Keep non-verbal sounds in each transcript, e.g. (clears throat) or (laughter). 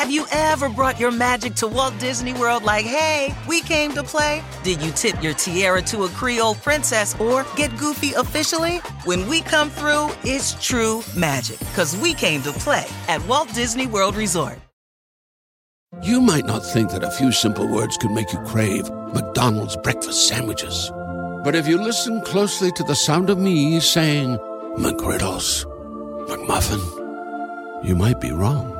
Have you ever brought your magic to Walt Disney World like, hey, we came to play? Did you tip your tiara to a Creole princess or get goofy officially? When we come through, it's true magic, because we came to play at Walt Disney World Resort. You might not think that a few simple words could make you crave McDonald's breakfast sandwiches. But if you listen closely to the sound of me saying McGriddles, McMuffin, you might be wrong.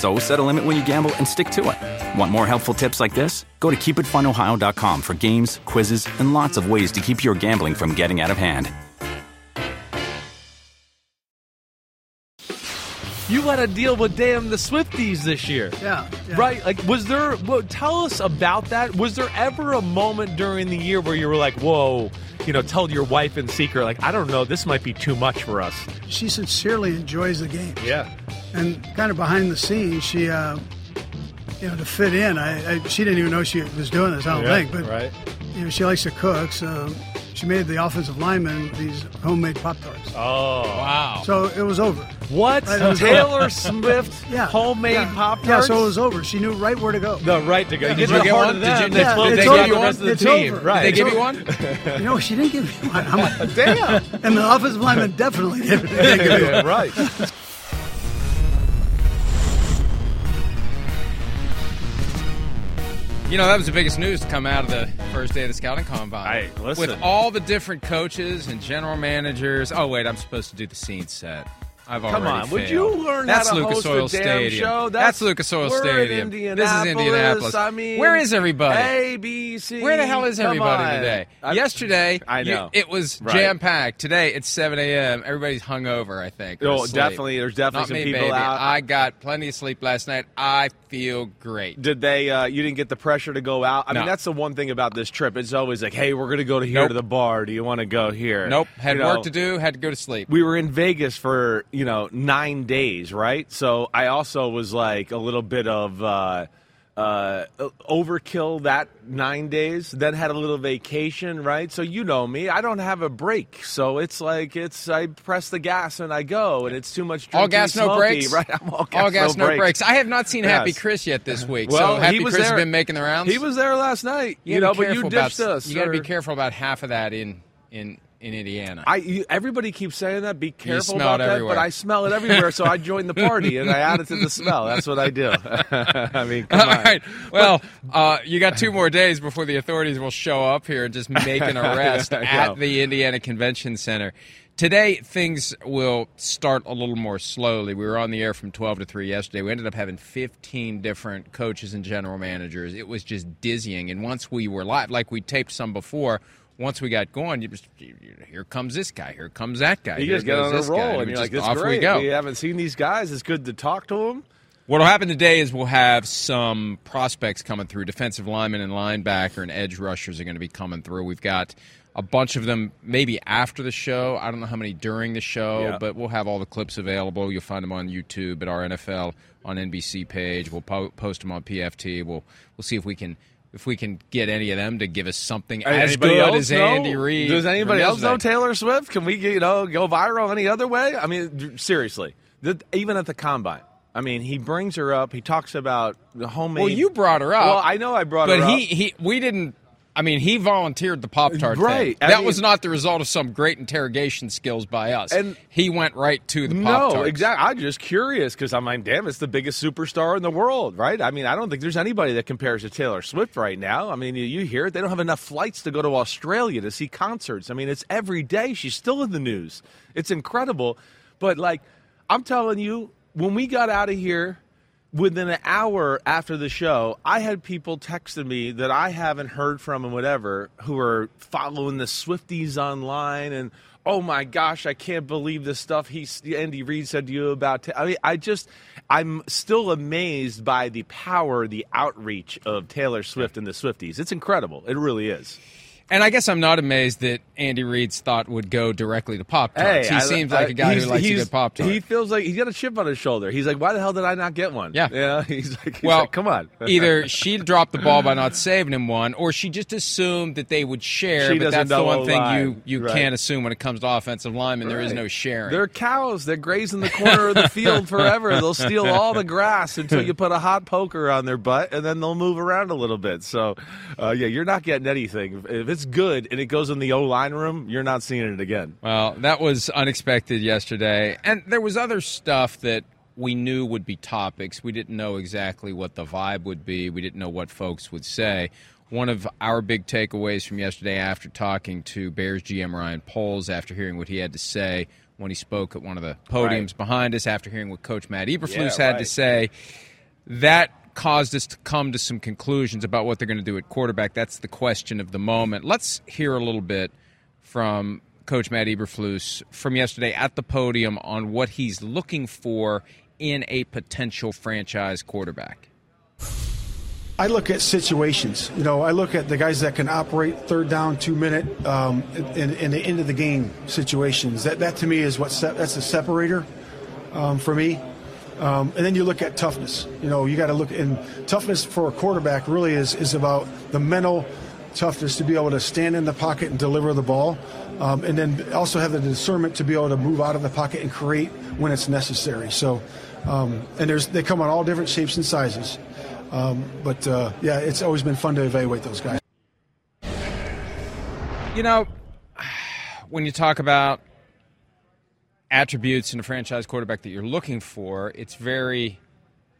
So set a limit when you gamble and stick to it. Want more helpful tips like this? Go to keepitfunohio.com for games, quizzes, and lots of ways to keep your gambling from getting out of hand. You had to deal with damn the Swifties this year. Yeah, yeah. Right? Like, was there, well, tell us about that. Was there ever a moment during the year where you were like, whoa, you know, tell your wife in secret, like, I don't know, this might be too much for us? She sincerely enjoys the game. Yeah. And kind of behind the scenes, she, uh, you know, to fit in, I, I, she didn't even know she was doing this, I don't Yeah, think. But, right. you know, she likes to cook, so she made the offensive lineman these homemade Pop Tarts. Oh. Wow. So it was over. What? Right, it was Taylor over. Swift (laughs) Yeah. homemade yeah. Pop Tarts? Yeah, so it was over. She knew right where to go. the right to go. You Did get you get one? of Did you- They yeah, flip- it's they got over. the rest of the It's team. over. Right. Did they give you over. You know, she didn't give me one. I'm (laughs) like, Damn. and the offensive lineman definitely didn't (laughs) didn't give me one. Yeah, right. You know, that was the biggest news to come out of the first day of the scouting combine. Hey, listen. With all the different coaches and general managers. Oh, wait, I'm supposed to do the scene set. I've Come already on, would you learn That's how to Lucas host Oil a damn Stadium. show? That's, Lucas Oil we're Stadium. In This is Indianapolis. I mean, where is everybody? A, B, C. Where the hell is Come everybody on. today? I- Yesterday, I you- know. it was Right. jam packed. Today, it's 7 a.m. Everybody's hungover, I think. Oh, asleep. definitely. There's definitely Not some me, people baby. out. I got plenty of sleep last night. I feel great. Did they? Uh, you didn't get the pressure to go out. I mean, that's the one thing about this trip. It's always like, hey, we're going to go to here Nope. to the bar. Do you want to go here? Nope. Had You work know, to do. Had to go to sleep. we were in Vegas for you know nine days, right? So I also was like a little bit of uh, uh, overkill that nine days. Then had a little vacation, right? So you know me, I don't have a break. So it's like it's I press the gas and I go, and it's too much. all gas, no smoky, brekes. right? (laughs) I'm all gas, all gas, no, no, breaks. I have not seen Happy Chris yet this week. Well, so Happy he was Chris there. has been making the rounds. He was there last night, you, You, know, but you ditched about, us. You got to be careful about half of that in in in Indiana. I you, everybody keeps saying that. Be careful about it that, everywhere. but I smell it everywhere. so I joined the party and I added to the smell. That's what I do. (laughs) I mean, come (laughs) All on. right. Well, uh, you got two more days before the authorities will show up here and just make an (laughs) arrest at the Indiana Convention Center. Today, things will start a little more slowly. We were on the air from 12 to 3 yesterday. We ended up having 15 different coaches and general managers. It was just dizzying. And once we were live, like we taped some before, once we got going, you just, here comes this guy, here comes that guy. You just get on a this guy, roll, and you're like, "This off great. we go. We haven't seen these guys. It's good to talk to them." What'll happen today is we'll have some prospects coming through. Defensive linemen and linebacker and edge rushers are going to be coming through. We've got a bunch of them maybe after the show. I don't know how many during the show, Yeah. but we'll have all the clips available. You'll find them on YouTube at our NFL on NBC page. We'll po- post them on PFT. We'll we'll see if we can if we can get any of them to give us something as Anybody good as know? Andy Reid. Does anybody else know. Taylor Swift? Can we, you know, go viral any other way? I mean, seriously, even at the combine. I mean, he brings her up. He talks about the homemade. Well, you brought her up. Well, I know I brought but her he, up. But he, he we didn't. I mean, he volunteered the Pop Tart Right. I That mean- was not the result of some great interrogation skills by us. And- he went right to the Pop Tart. No, exactly. I'm just curious because I'm like, damn, it's the biggest superstar in the world, right? I mean, I don't think there's anybody that compares to Taylor Swift right now. I mean, you, you hear it. They don't have enough flights to go to Australia to see concerts. I mean, it's every day. She's still in the news. It's incredible. But, like, I'm telling you, when we got out of here, within an hour after the show, I had people texting me that I haven't heard from and whatever who are following the Swifties online and oh my gosh, I can't believe the stuff he Andy Reid said to you about. Ta-. I mean, I just I'm still amazed by the power, the outreach of Taylor Swift and the Swifties. It's incredible. It really is. And I guess I'm not amazed that Andy Reid's thought would go directly to Pop Tarts. Hey, he I- seems I- like a guy who likes a good Pop Tart. He feels like he's got a chip on his shoulder. He's like, why the hell did I not get one? Yeah. yeah. (laughs) He's like, he's well, like, come on. (laughs) either she dropped the ball by not saving him one, or she just assumed that they would share. She but that's the one thing you O-line. you Right. can't assume when it comes to offensive linemen. There is Right. no sharing. They're cows. They're grazing the corner of the field forever. They'll steal all the grass until you put a hot poker on their butt, and then they'll move around a little bit. So, uh, yeah, you're not getting anything. If it's good and it goes in the O line room, you're not seeing it again. Well, that was unexpected yesterday. And there was other stuff that we knew would be topics. We didn't know exactly what the vibe would be. We didn't know what folks would say. One of our big takeaways from yesterday after talking to Bears GM Ryan Poles after hearing what he had to say when he spoke at one of the podiums Right. behind us, after hearing what Coach Matt Eberflus Yeah, had to say, that caused us to come to some conclusions about what they're going to do at quarterback. That's the question of the moment. Let's hear a little bit from Coach Matt Eberflus from yesterday at the podium on what he's looking for in a potential franchise quarterback. I look at situations. You know, I look at the guys that can operate third down, two minute, um, in, in the end of the game situations. That that to me is what se- that's a separator um, for me. Um, and then you look at toughness. You know, you got to look and toughness for a quarterback really is is about the mental toughness to be able to stand in the pocket and deliver the ball, um, and then also have the discernment to be able to move out of the pocket and create when it's necessary. So, um, and there's they come on all different shapes and sizes. Um, but uh, yeah, it's always been fun to evaluate those guys. You know, (sighs) when you talk about attributes in a franchise quarterback that you're looking for, it's very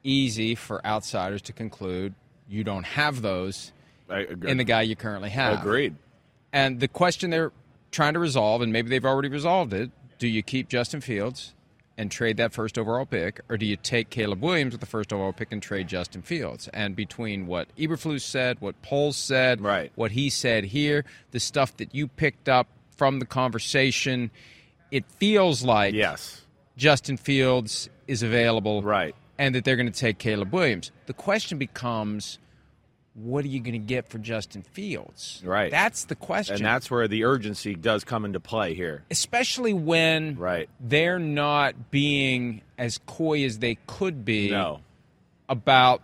easy for outsiders to conclude you don't have those in the guy you currently have. Agreed. And the question they're trying to resolve, and maybe they've already resolved it, do you keep Justin Fields and trade that first overall pick, or do you take Caleb Williams with the first overall pick and trade Justin Fields? And between what Eberflus said, what Poles said, Right. what he said here, the stuff that you picked up from the conversation, it feels like Yes. Justin Fields is available, Right. and that they're going to take Caleb Williams. The question becomes, what are you going to get for Justin Fields? Right. That's the question. And that's where the urgency does come into play here. especially when Right. they're not being as coy as they could be No. about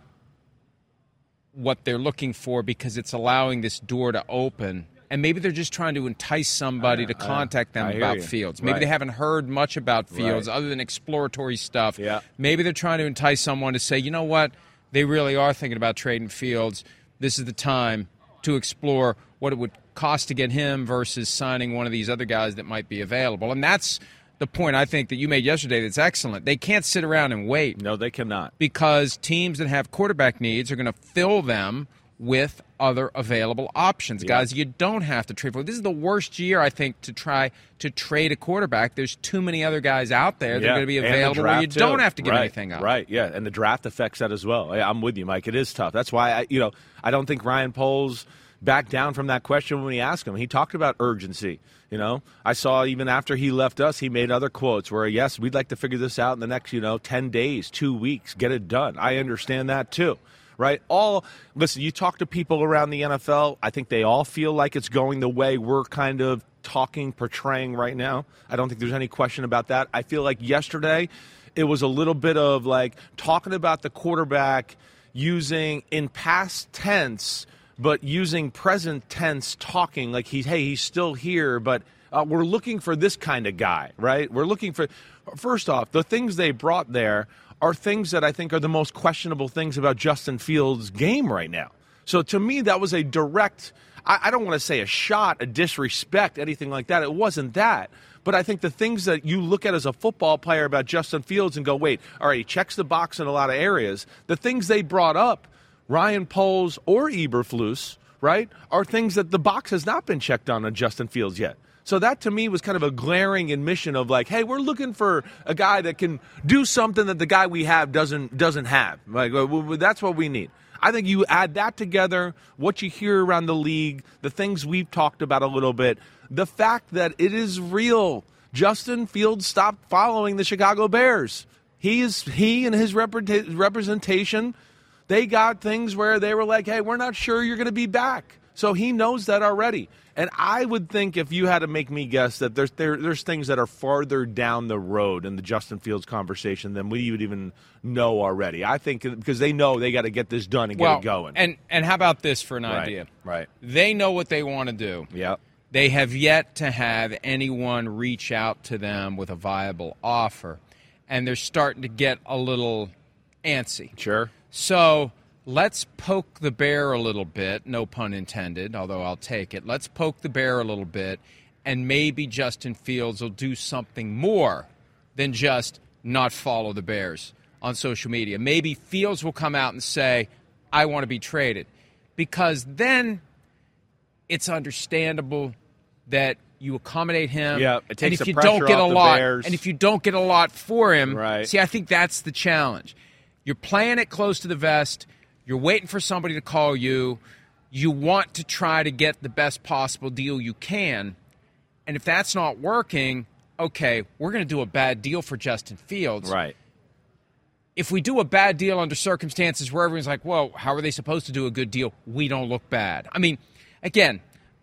what they're looking for because it's allowing this door to open. And maybe they're just trying to entice somebody to contact them I about. Fields. Maybe Right. they haven't heard much about Fields Right. other than exploratory stuff. Yeah. Maybe they're trying to entice someone to say, you know what, they really are thinking about trading Fields. This is the time to explore what it would cost to get him versus signing one of these other guys that might be available. And that's the point I think that you made yesterday that's excellent. They can't sit around and wait No, they cannot. because teams that have quarterback needs are going to fill them with other available options. Guys, you don't have to trade for. This is the worst year I think to try to trade a quarterback. There's too many other guys out there that are going to be available where you too. don't have to give right. anything up. Right, yeah, and the draft affects that as well. I'm with you, Mike. It is tough. That's why I, you know, I don't think Ryan Poles backed down from that question when he asked him. He talked about urgency. You know, I saw even after he left us, he made other quotes where, yes, we'd like to figure this out in the next, you know, 10 days, two weeks, get it done. I understand that too. Right? All listen, you talk to people around the NFL, I think they all feel like it's going the way we're kind of talking, portraying right now. I don't think there's any question about that. I feel like yesterday it was a little bit of like talking about the quarterback using in past tense but using present tense talking like he's hey he's still here but uh, we're looking for this kind of guy right we're looking for first off the things they brought there are things that i think are the most questionable things about justin fields game right now. So to me that was a direct i, I don't want to say a shot a disrespect anything like that. It wasn't that. But I think the things that you look at as a football player about Justin Fields and go, wait, all right, he checks the box in a lot of areas. The things they brought up, Ryan Poles or Eberflus, right, are things that the box has not been checked on on Justin Fields yet. So that to me was kind of a glaring admission of like, hey, we're looking for a guy that can do something that the guy we have doesn't doesn't have. Like well, that's what we need. I think you add that together, what you hear around the league, the things we've talked about a little bit, the fact that it is real. Justin Fields stopped following the Chicago Bears. He is he and his representation, they got things where they were like, "Hey, we're not sure you're going to be back." So he knows that already. And I would think if you had to make me guess that there's there, there's things that are farther down the road in the Justin Fields conversation than we would even know already. I think because they know they got to get this done and well, get it going. And and how about this for an right, idea? Right. They know what they want to do. Yep. They have yet to have anyone reach out to them with a viable offer. And they're starting to get a little antsy. Sure. So let's poke the bear a little bit, no pun intended, although I'll take it. Let's poke the bear a little bit, and maybe Justin Fields will do something more than just not follow the Bears on social media. Maybe Fields will come out and say, I want to be traded. Because then it's understandable that you accommodate him. Yeah, it takes and if the you don't get a lot, Bears. and if you don't get a lot for him, Right. see, I think that's the challenge. You're playing it close to the vest. You're waiting for somebody to call you. You want to try to get the best possible deal you can. And if that's not working, okay, we're going to do a bad deal for Justin Fields. Right. If we do a bad deal under circumstances where everyone's like, whoa, how are they supposed to do a good deal? We don't look bad. I mean, again,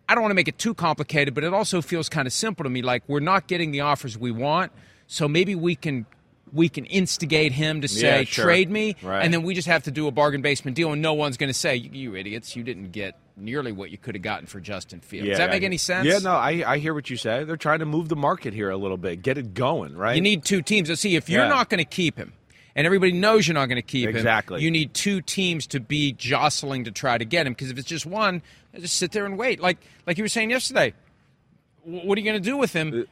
I don't want to make it too complicated, but it also feels kind of simple to me. Like we're not getting the offers we want, so maybe we can we can instigate him to say Yeah, sure. trade me, Right. and then we just have to do a bargain basement deal, and no one's going to say you, idiots, you didn't get nearly what you could have gotten for Justin Fields. Does that make I- any sense? Yeah, no, I, I hear what you say. They're trying to move the market here a little bit, get it going, right? You need two teams. to see, if you're Yeah. not going to keep him, and everybody knows you're not going to keep him, Exactly. you need two teams to be jostling to try to get him. Because if it's just one, just sit there and wait. Like like you were saying yesterday, what are you going to do with him? Uh,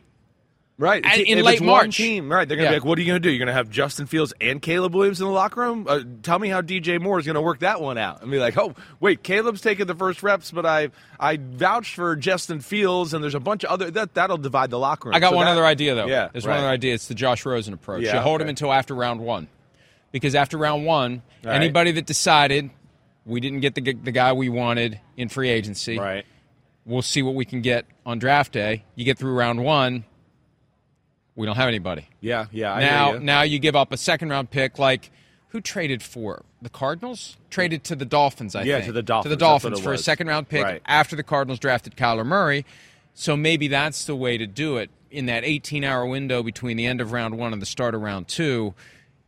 Right. If in it's late one March. team, right? They're going to Yeah. be like, "What are you going to do? You're going to have Justin Fields and Caleb Williams in the locker room? Uh, tell me how DJ Moore is going to work that one out." And be like, "Oh, wait, Caleb's taking the first reps, but I I vouched for Justin Fields, and there's a bunch of other that that'll divide the locker room." I got So one that- other idea though. Yeah, there's right. one other idea. It's the Josh Rosen approach. Yeah, you hold him until after round one, because after round one, anybody that decided we didn't get the the guy we wanted in free agency, Right. we'll see what we can get on draft day. You get through round one, we don't have anybody. Yeah, yeah. I now, you. now you give up a second round pick. Like who traded for the Cardinals? Traded to the Dolphins, I Yeah, think. to the Dolphins, To the Dolphins for a second round pick Right. after the Cardinals drafted Kyler Murray. So maybe that's the way to do it in that 18 hour window between the end of round one and the start of round two.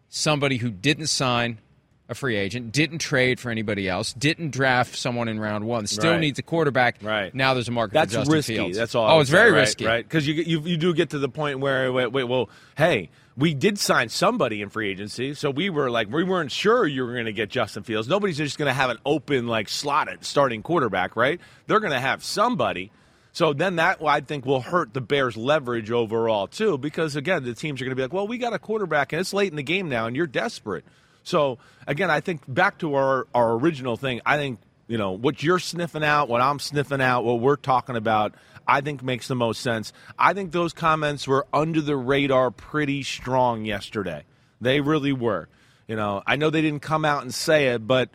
Somebody who didn't sign a free agent, didn't trade for anybody else, didn't draft someone in round one, still Right. needs a quarterback. Right. Now there's a market That's for Justin risky. Fields. That's all. Oh, it's very right, risky. right? Because you, you you do get to the point where wait, wait, well, hey, we did sign somebody in free agency, so we were like we weren't sure you were going to get Justin Fields. Nobody's just going to have an open like slot at starting quarterback, right? They're going to have somebody. So then that I think will hurt the Bears' leverage overall too, because again the teams are going to be like, well, we got a quarterback and it's late in the game now, and you're desperate. So again, I think back to our our original thing. I think you know what you're sniffing out, what I'm sniffing out, what we're talking about. I think makes the most sense. I think those comments were under the radar pretty strong yesterday. They really were. You know, I know they didn't come out and say it, but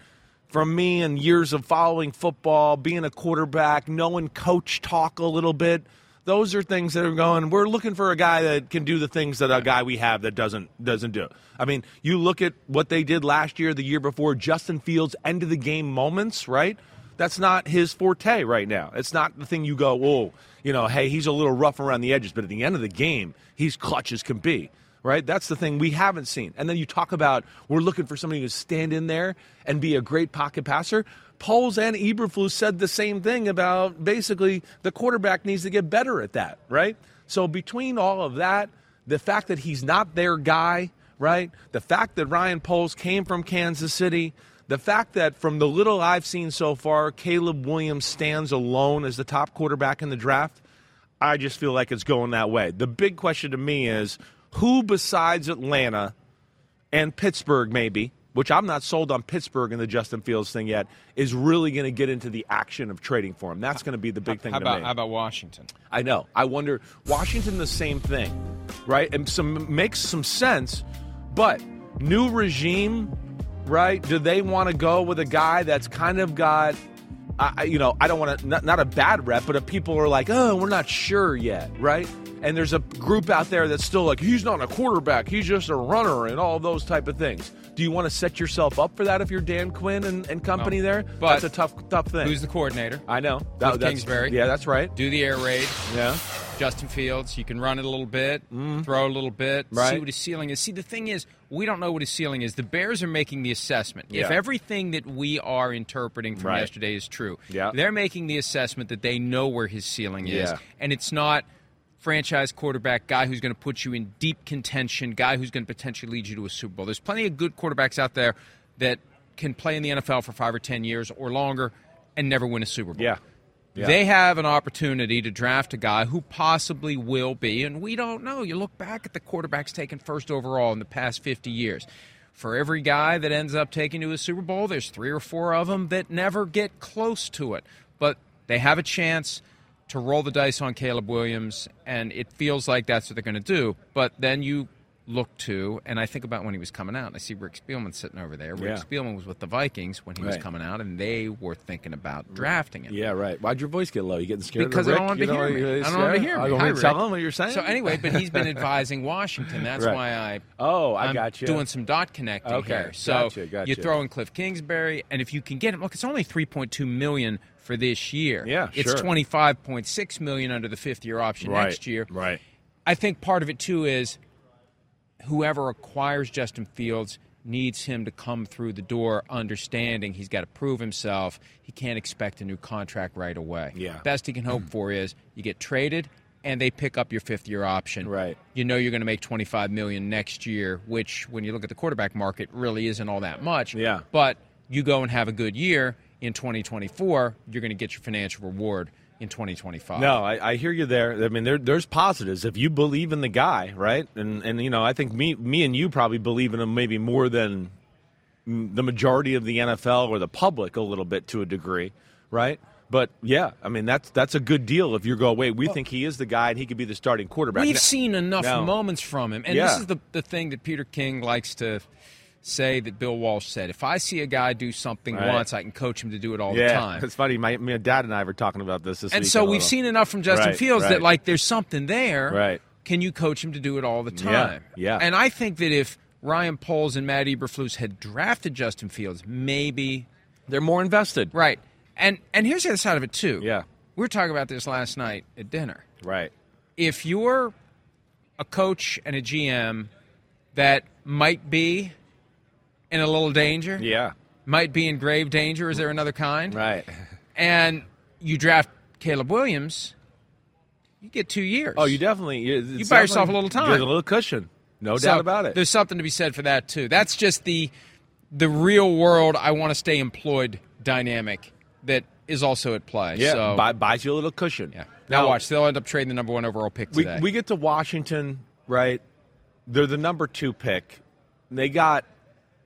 from me and years of following football, being a quarterback, knowing coach talk a little bit, those are things that are going. We're looking for a guy that can do the things that a guy we have that doesn't doesn't do. I mean, you look at what they did last year, the year before. Justin Fields end of the game moments, right? That's not his forte right now. It's not the thing you go, oh, you know, hey, he's a little rough around the edges, but at the end of the game, he's clutch as can be right? That's the thing we haven't seen. And then you talk about we're looking for somebody to stand in there and be a great pocket passer. Poles and Eberflus said the same thing about basically the quarterback needs to get better at that, right? So between all of that, the fact that he's not their guy, right? The fact that Ryan Poles came from Kansas City, the fact that from the little I've seen so far, Caleb Williams stands alone as the top quarterback in the draft. I just feel like it's going that way. The big question to me is who besides Atlanta and Pittsburgh, maybe, which I'm not sold on Pittsburgh and the Justin Fields thing yet, is really going to get into the action of trading for him? That's going to be the big thing How about how about Washington? I know. I wonder. Washington, the same thing, right? And some makes some sense, but new regime, right? Do they want to go with a guy that's kind of got I, you know, I don't want to not, not a bad rep, but if people are like, oh, we're not sure yet, right? And there's a group out there that's still like, he's not a quarterback, he's just a runner, and all those type of things. Do you want to set yourself up for that if you're Dan Quinn and, and company No. there? But that's a tough, tough thing. Who's the coordinator? I know. Cliff that's- Kingsbury. Yeah, that's right. Do the air raid. Yeah. Justin Fields, you can run it a little bit, mm-hmm. throw a little bit, see what his ceiling is. See, the thing is, we don't know what his ceiling is. The Bears are making the assessment. If everything that we are interpreting from Right. yesterday is true, Yeah. they're making the assessment that they know where his ceiling is. Yeah. And it's not franchise quarterback, guy who's going to put you in deep contention, guy who's going to potentially lead you to a Super Bowl. There's plenty of good quarterbacks out there that can play in the NFL for five or ten years or longer and never win a Super Bowl. Yeah. Yeah. They have an opportunity to draft a guy who possibly will be, and we don't know. You look back at the quarterbacks taken first overall in the past 50 years. For every guy that ends up taking to a Super Bowl, there's three or four of them that never get close to it. But they have a chance to roll the dice on Caleb Williams, and it feels like that's what they're going to do. But then you look to, and I think about when he was coming out, and I see Rick Spielman sitting over there. Rick Yeah. Spielman was with the Vikings when he was coming out, and they were thinking about drafting him. Yeah, right. Why'd your voice get low? You getting scared? of Because I don't want to hear me. I don't want to hear me. I don't want to tell him what you're saying. So anyway, but he's been (laughs) advising Washington. That's Right. why I. Oh, I I'm got you. Doing some dot connecting Okay, here. So gotcha, gotcha. you throw in Cliff Kingsbury, and if you can get him, look, it's only 3.2 million for this year. Yeah, it's sure. 25.6 million under the fifth year option Right, next year. right. I think part of it too is whoever acquires Justin Fields needs him to come through the door understanding he's got to prove himself. He can't expect a new contract right away. Yeah. Best he can hope for is you get traded and they pick up your fifth year option. Right. You know you're going to make 25 million next year, which when you look at the quarterback market really isn't all that much. Yeah. But you go and have a good year in 2024, you're going to get your financial reward in 2025. No, I, I hear you there. I mean, there, there's positives if you believe in the guy, right? And and you know, I think me me and you probably believe in him maybe more than the majority of the NFL or the public a little bit to a degree, right? But yeah, I mean that's that's a good deal if you go, wait, we think he is the guy and he could be the starting quarterback. We've seen enough No. moments from him. And Yeah. this is the, the thing that Peter King likes to say that Bill Walsh said. If I see a guy do something Right. once, I can coach him to do it all yeah, the time. it's funny. My, my dad and I were talking about this this And so we've seen enough from Justin Right, Fields that like there's something there. Right. Can you coach him to do it all the time? yeah. And I think that if Ryan Poles and Matt Eberflus had drafted Justin Fields, maybe they're more invested. right. And and here's the other side of it too. Yeah. We were talking about this last night at dinner. Right. if you're a coach and a GM that might be in a little danger, Yeah. might be in grave danger, is there another kind? Right. (laughs) And you draft Caleb Williams, you get two years. Oh, you definitely you, buy yourself a little time. Get a little cushion. No So doubt about it. There's something to be said for that too. That's just the the real world. I want to stay employed dynamic that is also at play. Yeah, So, buy, buys you a little cushion. yeah. Now watch, they'll end up trading the number one overall pick We, today. we get to Washington, right? They're the number two pick. They got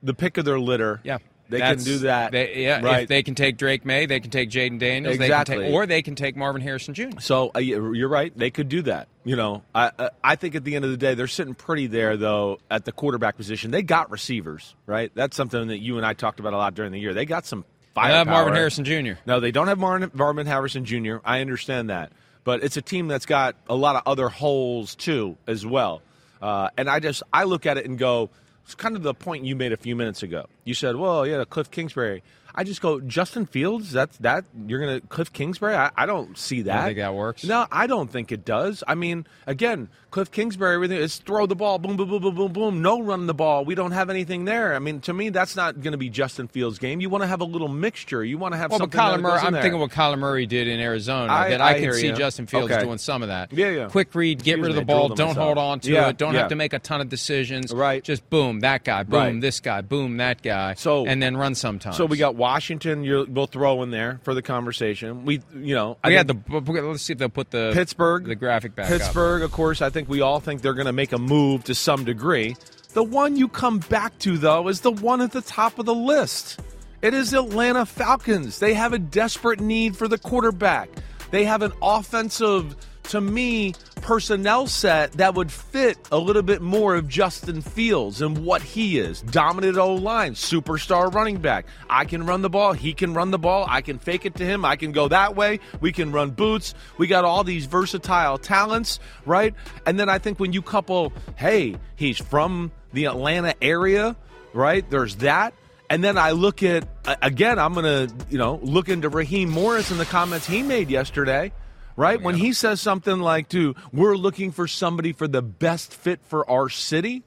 the pick of their litter. Yeah. They can do that. They, yeah, right. if they can take Drake Maye, they can take Jayden Daniels, they Exactly. can take, or they can take Marvin Harrison Jr. so uh, you're right. They could do that. You know, I I- I think at the end of the day, they're sitting pretty there though at the quarterback position. They got receivers, right? That's something that you and I talked about a lot during the year. They got some firepower. have Marvin Harrison Jr. No, they don't have Marvin, Marvin Harrison Jr. I understand that, but it's a team that's got a lot of other holes too, as well. Uh, and I just I look at it and go, it's kind of the point you made a few minutes ago. You said, "Well, yeah, Cliff Kingsbury." I just go, Justin Fields. That's that you're gonna Cliff Kingsbury. I, I don't see that. think that works? No, I don't think it does. I mean, again, Cliff Kingsbury, everything is throw the ball, boom, boom, boom, boom, boom, boom. No run the ball. We don't have anything there. I mean, to me, that's not going to be Justin Fields' game. You want to have a little mixture. You want to have Well, but something. Kyler that Murray, I'm there. thinking what Kyler Murray did in Arizona. I- that I, I can see you. Justin Fields Okay. doing some of that. Yeah, yeah. Quick read, get Excuse rid of me, the ball, don't myself. hold on to Yeah, it, don't yeah. have to make a ton of decisions. Right. Just boom, that guy, boom, Right. this guy, boom, that guy. So- and then run sometimes. So we got Washington. You'll, we'll throw in there for the conversation. We, you know, I We had think the. Let's see if they'll put the Pittsburgh, the graphic back up. Pittsburgh, of course. I think we all think they're going to make a move to some degree. The one you come back to, though, is the one at the top of the list. It is Atlanta Falcons. They have a desperate need for the quarterback. They have an offensive to me, personnel set that would fit a little bit more of Justin Fields and what he is. Dominant O line, superstar running back. I can run the ball, he can run the ball, I can fake it to him, I can go that way, we can run boots. We got all these versatile talents, right? And then I think when you couple, hey, he's from the Atlanta area, right? There's that. And then I look at again. I'm gonna, you know, look into Raheem Morris and the comments he made yesterday right? When he says something like, "To we're looking for somebody for the best fit for our city,"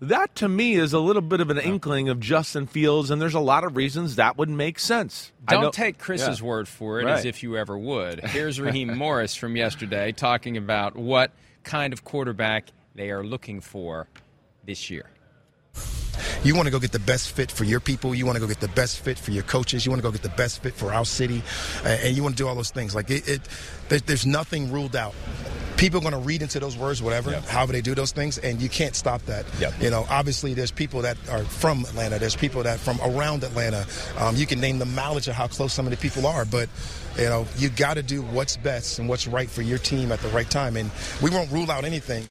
that to me is a little bit of an inkling of Justin Fields, and there's a lot of reasons that would make sense. Don't take Chris's yeah. word for it right. as if you ever would. Here's (laughs) Raheem Morris from yesterday talking about what kind of quarterback they are looking for this year. You want to go get the best fit for your people. You want to go get the best fit for your coaches. You want to go get the best fit for our city, and you want to do all those things. Like it, it there's, there's nothing ruled out people are going to read into those words, whatever, yep. however they do those things, and you can't stop that. Yep. You know, obviously, there's people that are from Atlanta. There's people that from around Atlanta. Um, you can name the mileage of how close some of the people are, but you know, you got to do what's best and what's right for your team at the right time, and we won't rule out anything.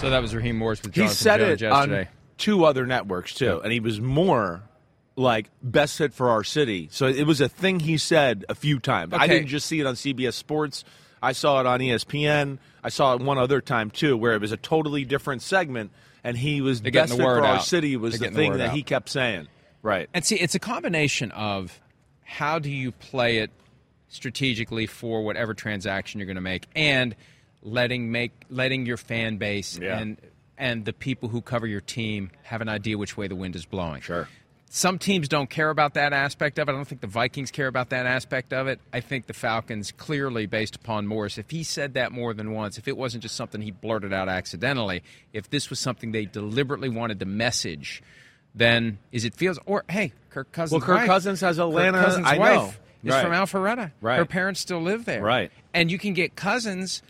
So that was Raheem Morris with Jonathan he said Jones it yesterday. on two other networks too, and he was more like best fit for our city. So it was a thing he said a few times. Okay. I didn't just see it on CBS Sports. I saw it on ESPN. I saw it one other time too, where it was a totally different segment, and he was They're best fit for out. our city was They're the thing the that out. he kept saying. Right. And see, it's a combination of how do you play it strategically for whatever transaction you're going to make, and letting make letting your fan base Yeah. and and the people who cover your team have an idea which way the wind is blowing. Sure. Some teams don't care about that aspect of it. I don't think the Vikings care about that aspect of it. I think the Falcons clearly, based upon Morris, if he said that more than once, if it wasn't just something he blurted out accidentally, if this was something they deliberately wanted to message, then is it feels or hey, Kirk Cousins. Well, Kirk wife- Cousins has Atlanta- Kirk Cousins' I wife know. is Right. from Alpharetta. Right. Her parents still live there. Right. And you can get Cousins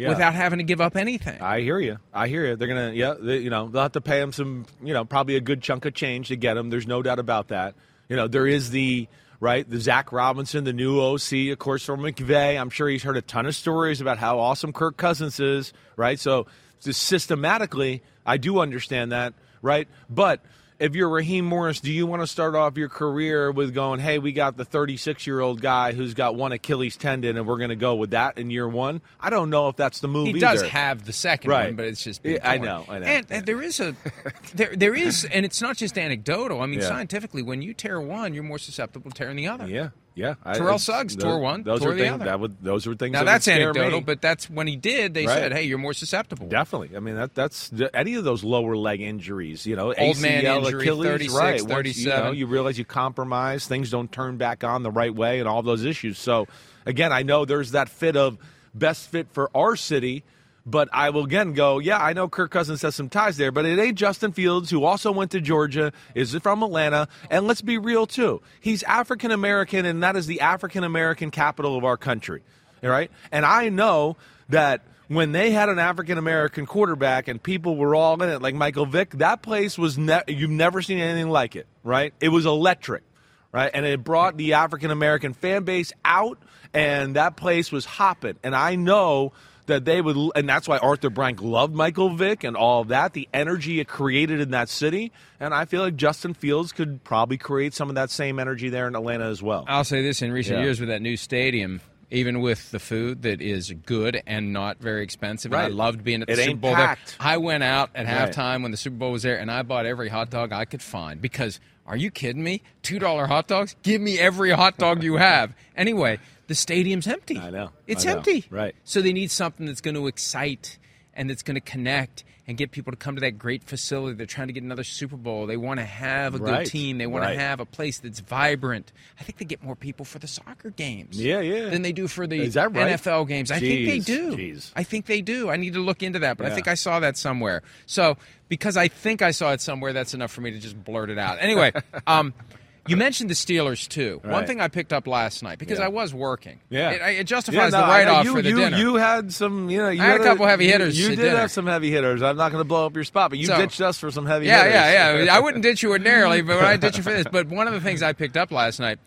Yeah. without having to give up anything. I hear you. I hear you. They're gonna, yeah, they, you know, they'll have to pay him some, you know, probably a good chunk of change to get him. There's no doubt about that. You know, there is the right, the Zac Robinson, the new OC, of course, from McVay. I'm sure he's heard a ton of stories about how awesome Kirk Cousins is, right? So, just systematically, I do understand that, right? But if you're Raheem Morris, do you want to start off your career with going, hey, we got the 36 year old guy who's got one Achilles tendon and we're going to go with that in year one? I don't know if that's the move He either. does have the second Right. one, but it's just I know, I know. And, and there is a there there is, and it's not just anecdotal. I mean, Yeah. scientifically, when you tear one, you're more susceptible to tearing the other. Yeah, yeah. I- Terrell Suggs those- tore one, Those tore are the things other. that would those are things. Now that that's anecdotal, me. but that's when he did. They Right. said, "Hey, you're more susceptible." Definitely. I mean that that's any of those lower leg injuries, you know, Old man ACL, injury, Achilles, 36, right? Once, you, know, 37. you realize you compromise, things don't turn back on the right way, and all those issues. So, again, I know there's that fit of best fit for our city. But I will again go, yeah, I know Kirk Cousins has some ties there, but it ain't Justin Fields, who also went to Georgia, is from Atlanta. And let's be real, too. He's African American, and that is the African American capital of our country. All right? And I know that when they had an African American quarterback and people were all in it, like Michael Vick, that place was, ne- you've never seen anything like it, right? It was electric right? And it brought the African American fan base out, and that place was hopping. And I know that they would, and that's why Arthur Blank loved Michael Vick and all of that, the energy it created in that city. And I feel like Justin Fields could probably create some of that same energy there in Atlanta as well. I'll say this: in recent Yeah. years, with that new stadium, even with the food that is good and not very expensive, and I loved being at the It Super Bowl. packed. There. I went out at Right. halftime when the Super Bowl was there, and I bought every hot dog I could find because. Are you kidding me? Two dollar hot dogs? Give me every hot dog you have. Anyway, the stadium's empty. I know. It's I know. empty. Right. So they need something that's going to excite and that's going to connect and get people to come to that great facility. They're trying to get another Super Bowl. They want to have a good team. They want Right. to have a place that's vibrant. I think they get more people for the soccer games. Yeah, yeah. Than they do for the Is that right? NFL games. I think they do. jeez. I think they do. I need to look into that, but I think I saw that somewhere. So because I think I saw it somewhere, that's enough for me to just blurt it out. Anyway, (laughs) um, you mentioned the Steelers too. One thing I picked up last night because Yeah. I was working. Yeah. it, it Yeah, justifies no, the write-off you, for the you, dinner. You had some, you know, you I had a couple heavy you- hitters You, at did dinner. have some heavy hitters. I'm not going to blow up your spot, but you So- ditched us for some heavy hitters. yeah, hitters. yeah, yeah. I wouldn't (laughs) ditch you ordinarily, but I ditch you for this. But one of the things I picked up last night,